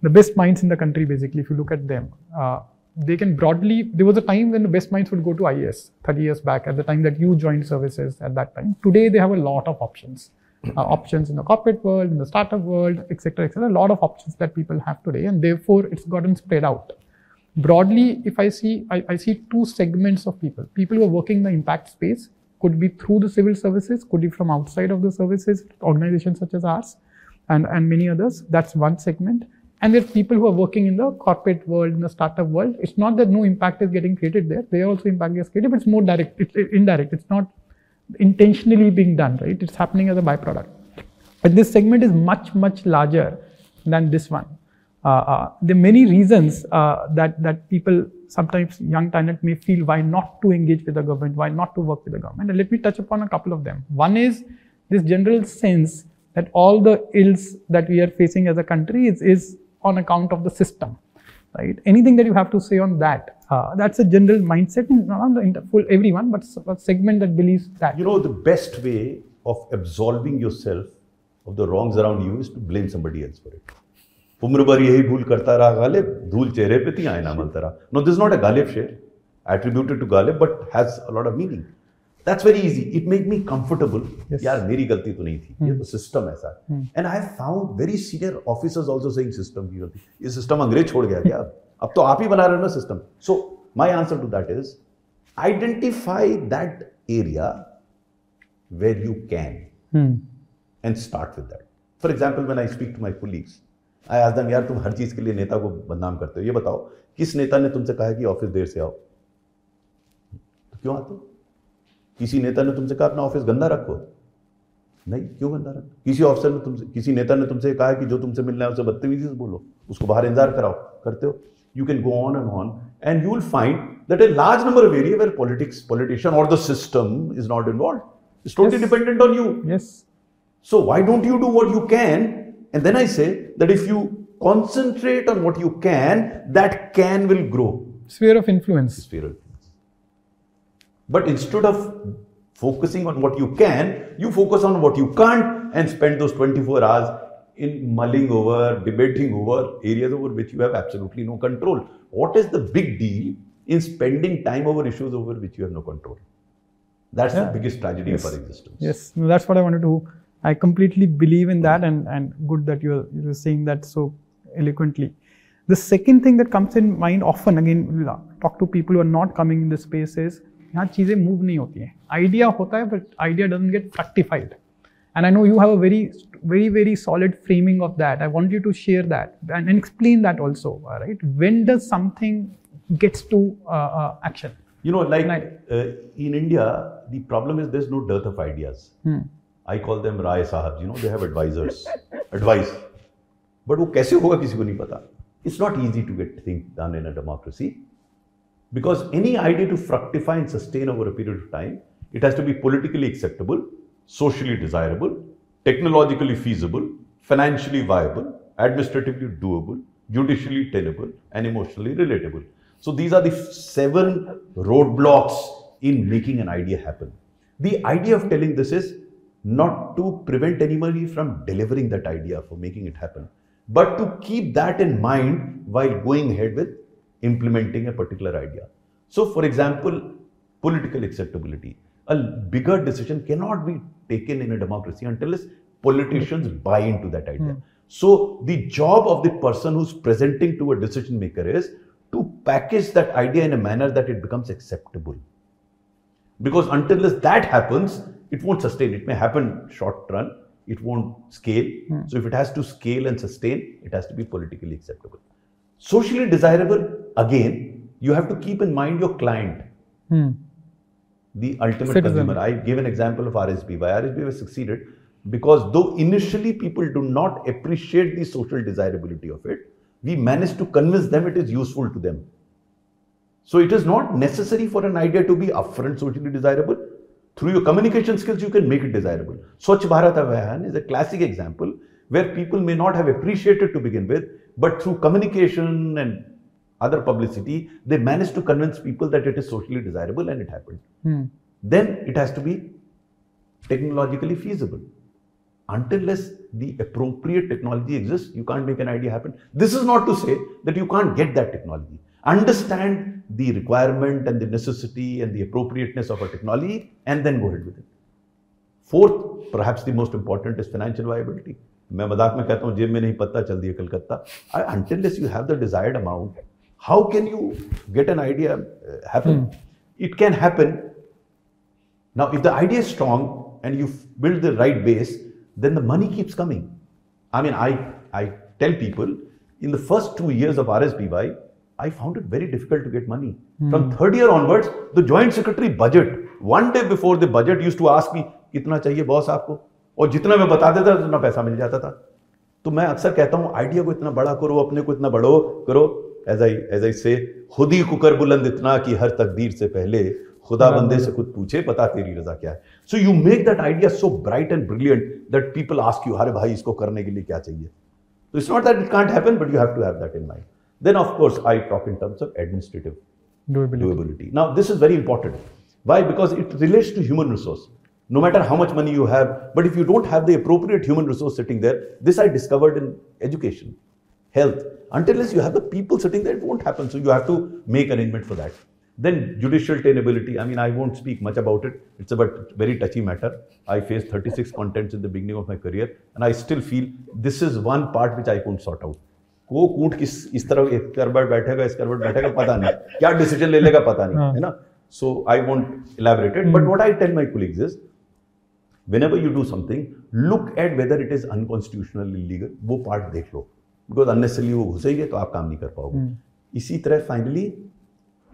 the best minds in the country. Basically, if you look at them, uh, they can broadly. There was a time when the best minds would go to IAS 30 years back. At the time that you joined services, at that time. Today they have a lot of options uh, options in the corporate world, in the startup world, etc., etc. A lot of options that people have today, and therefore it's gotten spread out. Broadly, if I see, I, I see two segments of people. People who are working in the impact space could be through the civil services, could be from outside of the services, organizations such as ours, and, and many others. That's one segment. And there are people who are working in the corporate world, in the startup world. It's not that no impact is getting created there. They also impact is created, but it's more direct, it's indirect. It's not intentionally being done, right? It's happening as a byproduct. But this segment is much, much larger than this one. Uh, uh, there are many reasons uh, that, that people, sometimes young talent may feel why not to engage with the government, why not to work with the government. And let me touch upon a couple of them. One is this general sense that all the ills that we are facing as a country is, is on account of the system, right? Anything that you have to say on that? Uh, that's a general mindset, not the full everyone, but a segment that believes that. You know, the best way of absolving yourself of the wrongs around you is to blame somebody else for it. उम्र भर यही भूल करता रहा गालिब धूल चेहरे पे थी आयना मलता रहा no this not a Ghalib शेर attributed to Ghalib, but has a lot of meaning. That's very easy. It made me comfortable. Yes. यार मेरी गलती तो नहीं थी hmm. ये तो सिस्टम ऐसा है and I found very senior officers also saying system की गलती ये सिस्टम अंग्रेज़ छोड़ गया क्या *laughs* अब तो आप ही बना रहे हो ना system so my answer to that is identify that area where you can and start with with that. For example, when I speak to my colleagues, I ask them, यार तुम हर चीज़ के लिए नेता को बदनाम करते हो ये बताओ किस नेता ने तुमसे कहा कि ऑफ़िस देर से आओ तो क्यों आते हो किसी नेता ने तुमसे कहा अपना ऑफ़िस गंदा रखो। नहीं क्यों गंदा रखो? किसी ऑफिसर ने तुमसे किसी नेता ने तुमसे कहा कि जो तुमसे मिलना है उसे बदतमीजी से बोलो उसको बाहर इंतज़ार कराओ करते हो? You can go on and on and you will find that a large number of area where politics politician or the system is not involve it's totally dependent on you yes so why don't you do what you can and then I say that if you concentrate on what you can that can will grow sphere of influence sphere of But instead of focusing on what you can, you focus on what you can't and spend those 24 hours in mulling over, debating over areas over which you have absolutely no control. What is the big deal in spending time over issues over which you have no control? That's Yeah. the biggest tragedy Yes. of our existence. Yes, no, that's what I wanted to. I completely believe in that, and and good that you're you're saying that so eloquently. The second thing that comes in mind often, again, talk to people who are not coming in this space is यहाँ चीज़ें move नहीं होती हैं idea होता है but idea doesn't get fructified and I know you have a very, very, very solid framing of that. I want you to share that and, and explain that also. Right? When does something gets to uh, uh, action? You know, like uh, in India, the problem is there's no dearth of ideas. Hmm. I call them Rai Sahab, you know, they have advisors, advice. But वो कैसे होगा किसी को नहीं पता. It's not easy to get things done in a democracy because any idea to fructify and sustain over a period of time, it has to be politically acceptable, socially desirable, technologically feasible, financially viable, administratively doable, judicially tenable, and emotionally relatable. So these are the seven roadblocks in making an idea happen. The idea of telling this is not to prevent anybody from delivering that idea for making it happen, but to keep that in mind while going ahead with implementing a particular idea. So, for example, political acceptability. A bigger decision cannot be taken in a democracy until politicians mm-hmm. buy into that idea. Hmm. So, the job of the person who's presenting to a decision maker is to package that idea in a manner that it becomes acceptable. Because until this, that happens it won't sustain. It may happen short run. It won't scale. Hmm. So if it has to scale and sustain it has to be politically acceptable socially desirable again you have to keep in mind your client Hmm. the ultimate Citizen. consumer. I gave an example of RSB. Why RSB was succeeded? Because though initially people do not appreciate the social desirability of it, we managed to convince them it is useful to them. So it is not necessary for an idea to be upfront socially desirable. Through your communication skills, you can make it desirable. Swachh Bharat Abhiyan is a classic example where people may not have appreciated to begin with, but through communication and other publicity, they managed to convince people that it is socially desirable and it happened. Hmm. Then it has to be technologically feasible. Unless the appropriate technology exists, you can't make an idea happen. This is not to say that you can't get that technology. Understand the requirement and the necessity and the appropriateness of a technology and then go ahead with it. Fourth, perhaps the most important is financial viability. मैं मज़ाक में कहता हूँ जेब में नहीं पता चल दिया Calcutta. I you have the desired amount how can you get an idea happen it can happen now if the idea is strong and you build the right base then the money keeps coming I mean I I tell people in the first two years of R S B Y I found it very difficult to get money from third year onwards the joint secretary budget one day before the budget used to ask me कितना चाहिए boss आपको? और जितना मैं बता देता उतना पैसा मिल जाता था तो मैं अक्सर कहता हूँ आइडिया को इतना बड़ा करो अपने को इतना बड़ो करो एज आई एज आई से खुद ही कुकर बुलंद इतना कि हर तकदीर से पहले खुदा बंदे से खुद पूछे पता तेरी रजा क्या है so you make that idea so bright and brilliant that people ask you अरे भाई इसको करने के लिए क्या चाहिए तो it's not that it can't happen but you have to have that in mind then of course I talk in terms of administrative doability. Now, this is very important. Why? Because it relates to human resource. No matter how much money you have, but if you don't have the appropriate human resource sitting there, this I discovered in education, health. Until you have the people sitting there, it won't happen. So you have to make arrangement for that. Then judicial tenability. I mean, I won't speak much about it. It's a but very touchy matter. I faced 36 contents in the beginning of my career, and I still feel this is one part which I couldn't sort out. वो कूट किस इस तरह एक करबट बैठेगा इस करबट बैठेगा पता नहीं क्या डिसीजन ले लेगा पता नहीं हाँ। है ना so I want elaborated but what I tell my colleagues is whenever you do something look at whether it is unconstitutional illegal वो पार्ट देख लो बिकॉज अननेसरली वो घुसेंगे तो आप काम नहीं कर पाओगे इसी तरह finally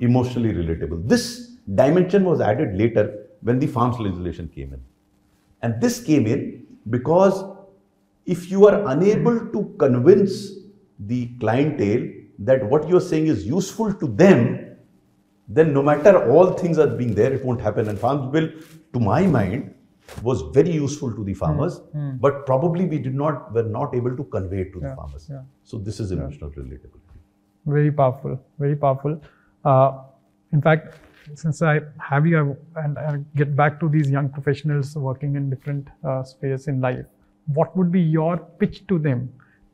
emotionally relatable this dimension was added later when the farms legislation came in and this came in because if you are unable to convince the clientele that what you're saying is useful to them, then no matter all things are being there, it won't happen. And Farms Bill, to my mind, was very useful to the farmers, but probably we did not were not able to convey it to the farmers. yeah. So this is emotional relatability. very powerful very powerful uh, in fact since i have you I- and i get back to these young professionals working in different uh, spheres in life what would be your pitch to them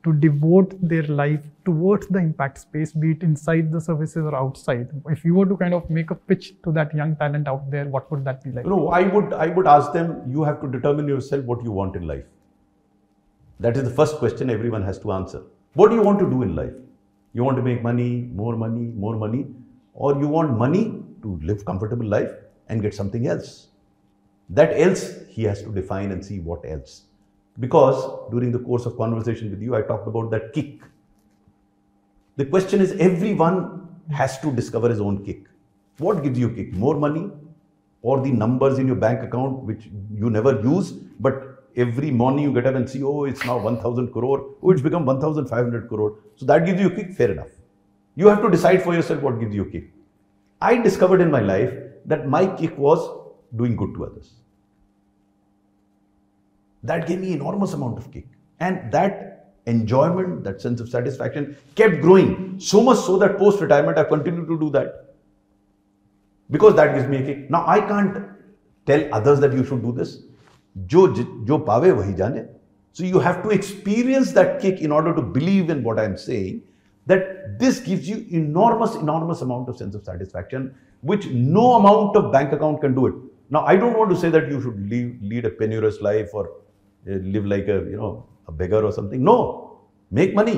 to devote their life towards the impact space be it inside the services or outside if you were to kind of make a pitch to that young talent out there what would that be like No, I would I would ask them, you have to determine yourself what you want in life. That is the first question everyone has to answer. What do you want to do in life? You want to make money, more money, more money, or you want money to live comfortable life and get something else. That else he has to define and see what else. Because during the course of conversation with you, I talked about that kick. The question is everyone has to discover his own kick. What gives you kick? More money or the numbers in your bank account which you never use, but every morning you get up and see, oh, it's now 1000 crore, oh, it's become 1500 crore. So that gives you a kick, fair enough. You have to decide for yourself what gives you kick. I discovered in my life that my kick was doing good to others. That gave me enormous amount of kick. And that enjoyment, that sense of satisfaction kept growing. So much so that post retirement, I continue to do that. Because that gives me a kick. Now, I can't tell others that you should do this. Jo, jo pave wahi jane. So, you have to experience that kick in order to believe in what I'm saying. That this gives you enormous, enormous amount of sense of satisfaction, which no amount of bank account can do it. Now, I don't want to say that you should leave, lead a penurious life or uh, live like a you know a beggar or something. No, make money,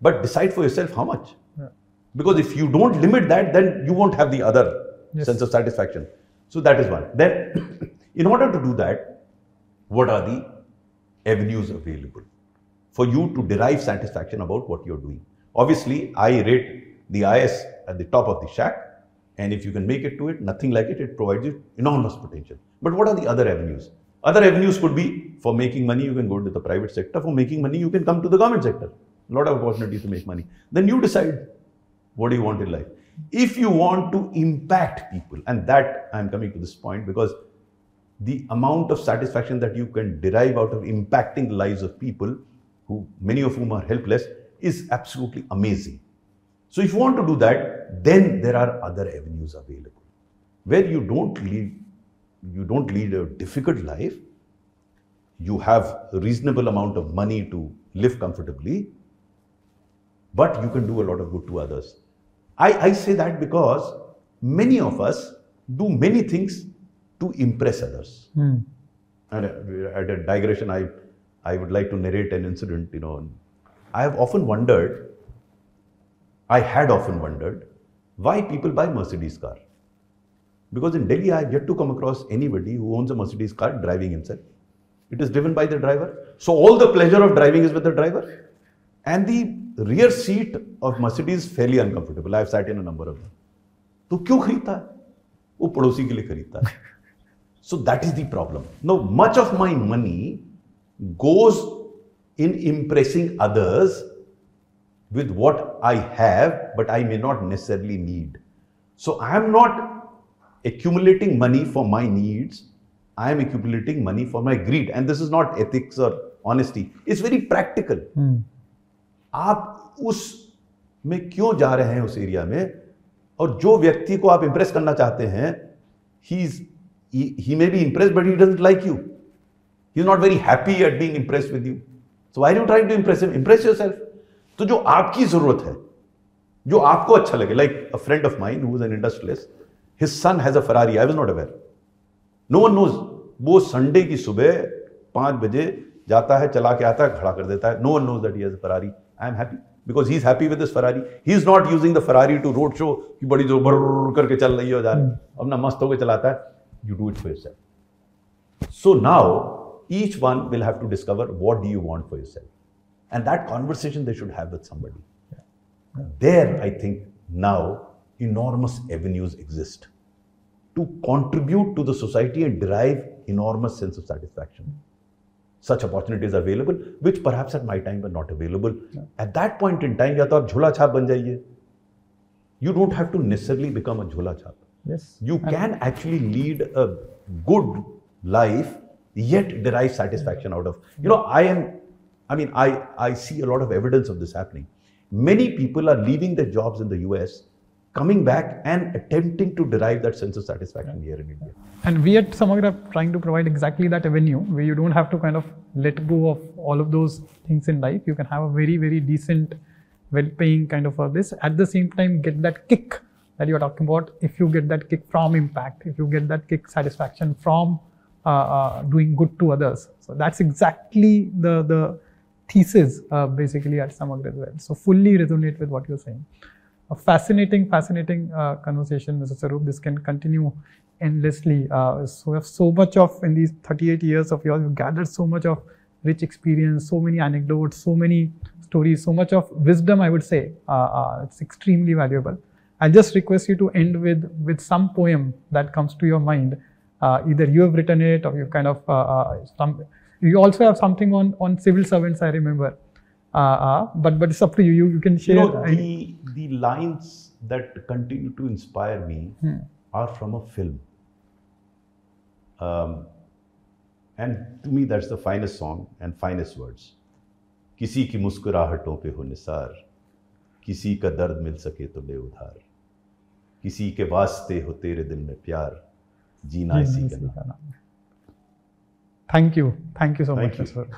but decide for yourself how much. Yeah. Because if you don't limit that, then you won't have the other Yes. sense of satisfaction. So that is one. Then, *clears throat* in order to do that, what are the avenues available for you to derive satisfaction about what you're doing? Obviously, I rate the IAS at the top of the shack, and if you can make it to it, nothing like it, it provides you enormous potential. But what are the other avenues? Other avenues could be for making money, you can go to the private sector. For making money, you can come to the government sector. A lot of opportunities to make money. Then you decide what do you want in life. If you want to impact people, and that I'm coming to this point because the amount of satisfaction that you can derive out of impacting the lives of people, who many of whom are helpless, is absolutely amazing. So if you want to do that, then there are other avenues available where you don't lead you don't lead a difficult life. You have a reasonable amount of money to live comfortably, but you can do a lot of good to others. I, I say that because many of us do many things to impress others. Hmm. And at a digression, I, I would like to narrate an incident. You know, I have often wondered, I had often wondered, why people buy Mercedes car. Because in Delhi, I have yet to come across anybody who owns a Mercedes car driving himself. It is driven by the driver. So all the pleasure of driving is with the driver. And the rear seat of Mercedes is fairly uncomfortable. I have sat in a number of them. तो क्यों खरीदता है वो पड़ोसी के लिए खरीदता है So that is the problem. Now, much of my money goes in impressing others with what I have, but I may not necessarily need. So I am not accumulating money for my needs. I am accumulating money for my greed. And this is not ethics or honesty. It's very practical. आप उस में क्यों जा रहे हैं उस area में और जो व्यक्ति को आप इंप्रेस करना चाहते हैं he is he may be impressed but he doesn't like you he's not very happy at being impressed with you so why are you trying to impress him impress yourself तो जो आपकी ज़रूरत है जो आपको अच्छा लगे like a friend of mine who is an industrialist his son has a Ferrari I was not aware no one knows वो संडे की सुबह पाँच बजे जाता है, चला के आता है, खड़ा कर देता है। No one knows that he has Ferrari I am happy because he is happy with this Ferrari he is not using the Ferrari to road show की बड़ी जो भर करके चल रही हो जा रही अपना मस्त होकर चलाता है। You do it for your so now each one will have to discover what do you want for yourself and that conversation they should have with somebody there I think now enormous avenues exist to contribute to the society and derive enormous sense of satisfaction. Such opportunities are available, which perhaps at my time were not available. Yeah. At that point in time, या तो आप झोला छाप बन जाइए. You don't have to necessarily become a झोला छाप. Yes. You can actually lead a good life, yet derive satisfaction out of. You know, I am, I mean, I, I see a lot of evidence of this happening. Many people are leaving their jobs in the US, coming back and attempting to derive that sense of satisfaction here in India. And we at Samagra are trying to provide exactly that avenue where you don't have to kind of let go of all of those things in life. You can have a very, very decent, well paying kind of a this. At the same time, get that kick that you're talking about, if you get that kick from impact, if you get that kick satisfaction from uh, uh, doing good to others. So that's exactly the, the thesis uh, basically at Samagra as well. So fully resonate with what you're saying. A fascinating, fascinating uh, conversation, Mr. Swarup. This can continue endlessly. Uh, so we have so much of, in these 38 years of yours, you've gathered so much of rich experience, so many anecdotes, so many stories, so much of wisdom, I would say. Uh, it's extremely valuable. I'll just request you to end with, with some poem that comes to your mind. Uh, either you have written it or you've kind of, uh, uh, some, you also have something on, on civil servants, I remember. Uh, uh, but, but it's up to you. You, you can share. You know, the, the lines that continue to inspire me hmm. are from a film. Um, and to me, that's the finest song and finest words. किसी की मुस्कुराहटों पे हो निसार किसी का दर्द मिल सके तो ले उधार किसी के वास्ते हो तेरे दिल में प्यार जीना इसी का नाम thank you thank you so much sir